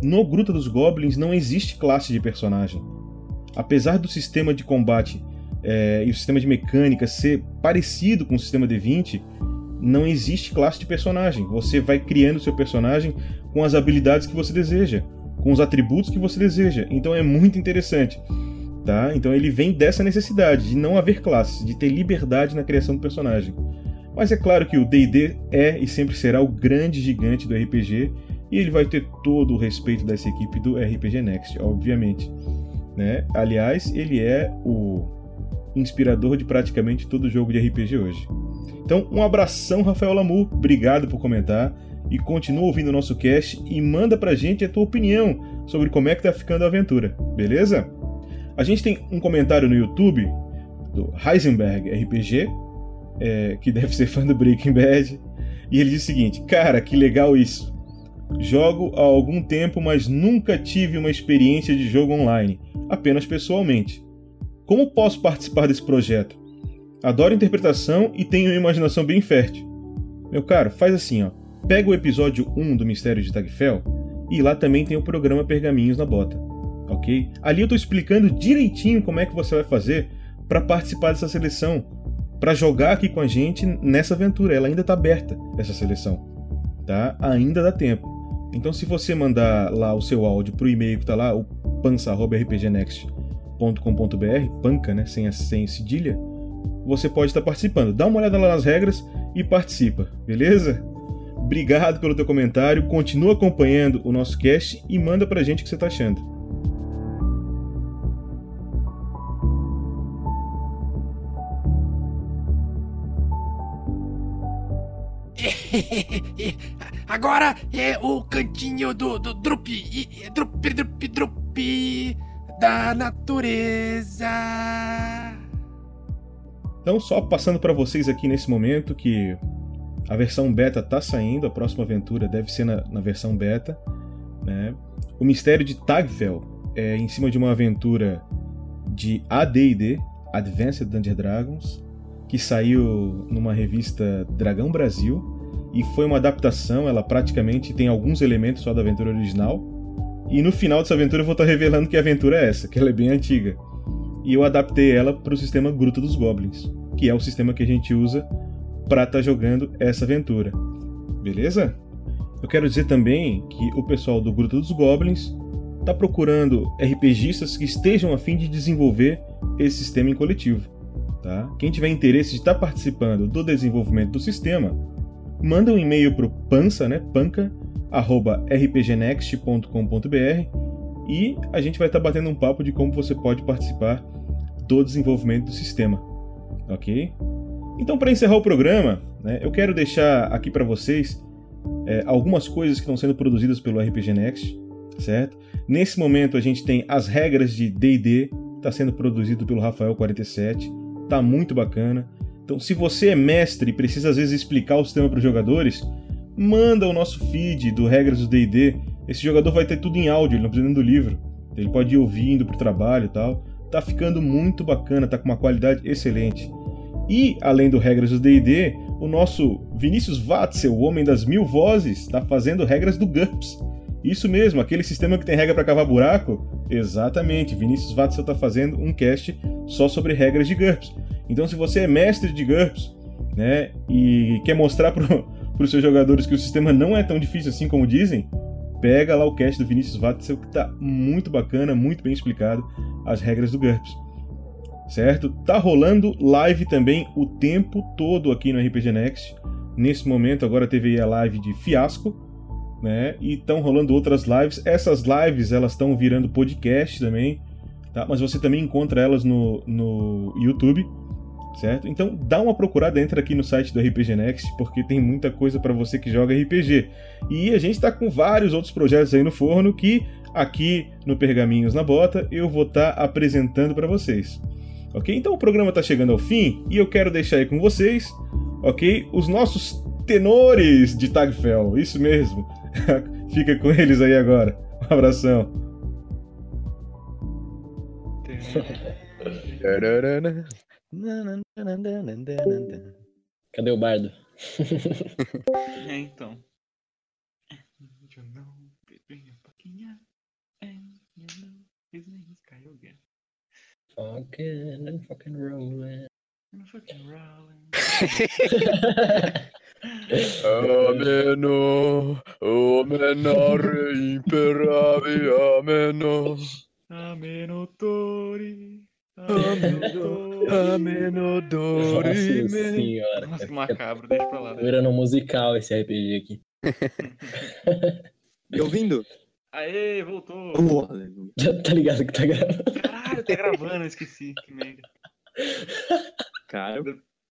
No Gruta dos Goblins não existe classe de personagem. Apesar do sistema de combate é, e o sistema de mecânica ser parecido com o sistema D20, não existe classe de personagem. Você vai criando seu personagem com as habilidades que você deseja, com os atributos que você deseja. Então é muito interessante. Tá? Então ele vem dessa necessidade de não haver classes, de ter liberdade na criação do personagem. Mas é claro que o D&D é e sempre será o grande gigante do RPG e ele vai ter todo o respeito dessa equipe do RPG Next, obviamente. Né? Aliás, ele é o inspirador de praticamente todo jogo de RPG hoje. Então, um abração, Rafael Lamu, obrigado por comentar e continua ouvindo o nosso cast e manda pra gente a tua opinião sobre como é que tá ficando a aventura, beleza? A gente tem um comentário no YouTube do Heisenberg RPG, é, que deve ser fã do Breaking Bad, e ele diz o seguinte: Cara, que legal isso! Jogo há algum tempo, mas nunca tive uma experiência de jogo online, apenas pessoalmente. Como posso participar desse projeto? Adoro interpretação e tenho uma imaginação bem fértil. Meu caro, faz assim, ó. Pega o episódio 1 do Mistério de Tagfel e lá também tem o programa Pergaminhos na Bota. Ok? Ali eu estou explicando direitinho como é que você vai fazer para participar dessa seleção, para jogar aqui com a gente nessa aventura. Ela ainda está aberta, essa seleção. Tá? Ainda dá tempo. Então, se você mandar lá o seu áudio pro e-mail que está lá, o pança.rpgnext.com panca.com.br, panca, né, sem, a, sem cedilha, você pode estar participando. Dá uma olhada lá nas regras e participa, beleza? Obrigado pelo teu comentário, continua acompanhando o nosso cast e manda pra gente o que você tá achando. Agora é o cantinho do, do Drup. Drup, Drup, Drup. da natureza. Então, só passando para vocês aqui nesse momento que a versão beta tá saindo, a próxima aventura deve ser na, na versão beta. Né? O Mistério de Tagfell é em cima de uma aventura de AD&D, Advanced Dungeons Dragons, que saiu numa revista Dragão Brasil e foi uma adaptação, ela praticamente tem alguns elementos só da aventura original. E no final dessa aventura eu vou estar revelando que aventura é essa, que ela é bem antiga. E eu adaptei ela para o sistema Gruta dos Goblins, que é o sistema que a gente usa para estar tá jogando essa aventura. Beleza? Eu quero dizer também que o pessoal do Gruta dos Goblins está procurando RPGistas que estejam a fim de desenvolver esse sistema em coletivo. Tá? Quem tiver interesse de estar tá participando do desenvolvimento do sistema, manda um e-mail para o pansa, né, panca@rpgnext.com.br e a gente vai estar tá batendo um papo de como você pode participar do desenvolvimento do sistema, ok? Então, para encerrar o programa, né, eu quero deixar aqui para vocês é, algumas coisas que estão sendo produzidas pelo RPG Next, certo? Nesse momento a gente tem as regras de D&D, está sendo produzido pelo Rafael 47, tá muito bacana. Então, se você é mestre e precisa às vezes explicar o sistema para os jogadores, manda o nosso feed do regras do D&D. Esse jogador vai ter tudo em áudio, ele não precisa nem do livro. Ele pode ir ouvindo pro trabalho e tal. Tá ficando muito bacana, tá com uma qualidade excelente. E, além do regras do D&D, o nosso Vinícius Watzel, o homem das mil vozes, está fazendo regras do GURPS. Isso mesmo, aquele sistema que tem regra para cavar buraco? Exatamente, Vinícius Watzel está fazendo um cast só sobre regras de GURPS. Então, se você é mestre de GURPS né, e quer mostrar para os seus jogadores que o sistema não é tão difícil assim como dizem, pega lá o cast do Vinícius Watzel que está muito bacana, muito bem explicado as regras do GURPS. Certo? Tá rolando live também o tempo todo aqui no RPG Next. Nesse momento, agora teve a live de Fiasco, né? E estão rolando outras lives. Essas lives elas estão virando podcast também, tá? Mas você também encontra elas no, no YouTube, certo? Então dá uma procurada, entra aqui no site do RPG Next, porque tem muita coisa para você que joga RPG. E a gente está com vários outros projetos aí no forno que aqui no Pergaminhos na Bota eu vou estar tá apresentando para vocês. Ok? Então o programa está chegando ao fim e eu quero deixar aí com vocês, ok? Os nossos tenores de Tagfell, isso mesmo. Fica com eles aí agora. Um abração. Cadê o bardo? é, então. Fucking and fucking rolling. And fucking rolling. Ameno, omenare imperavi, ameno. Ameno tori. Ameno dori. Nossa senhora. Nossa, que macabro, deixa pra lá. Virando um musical esse RPG aqui. Me ouvindo? Aê, voltou. Oh, tá ligado que tá gravando. Caralho, tá gravando, eu esqueci. Que merda. Cara,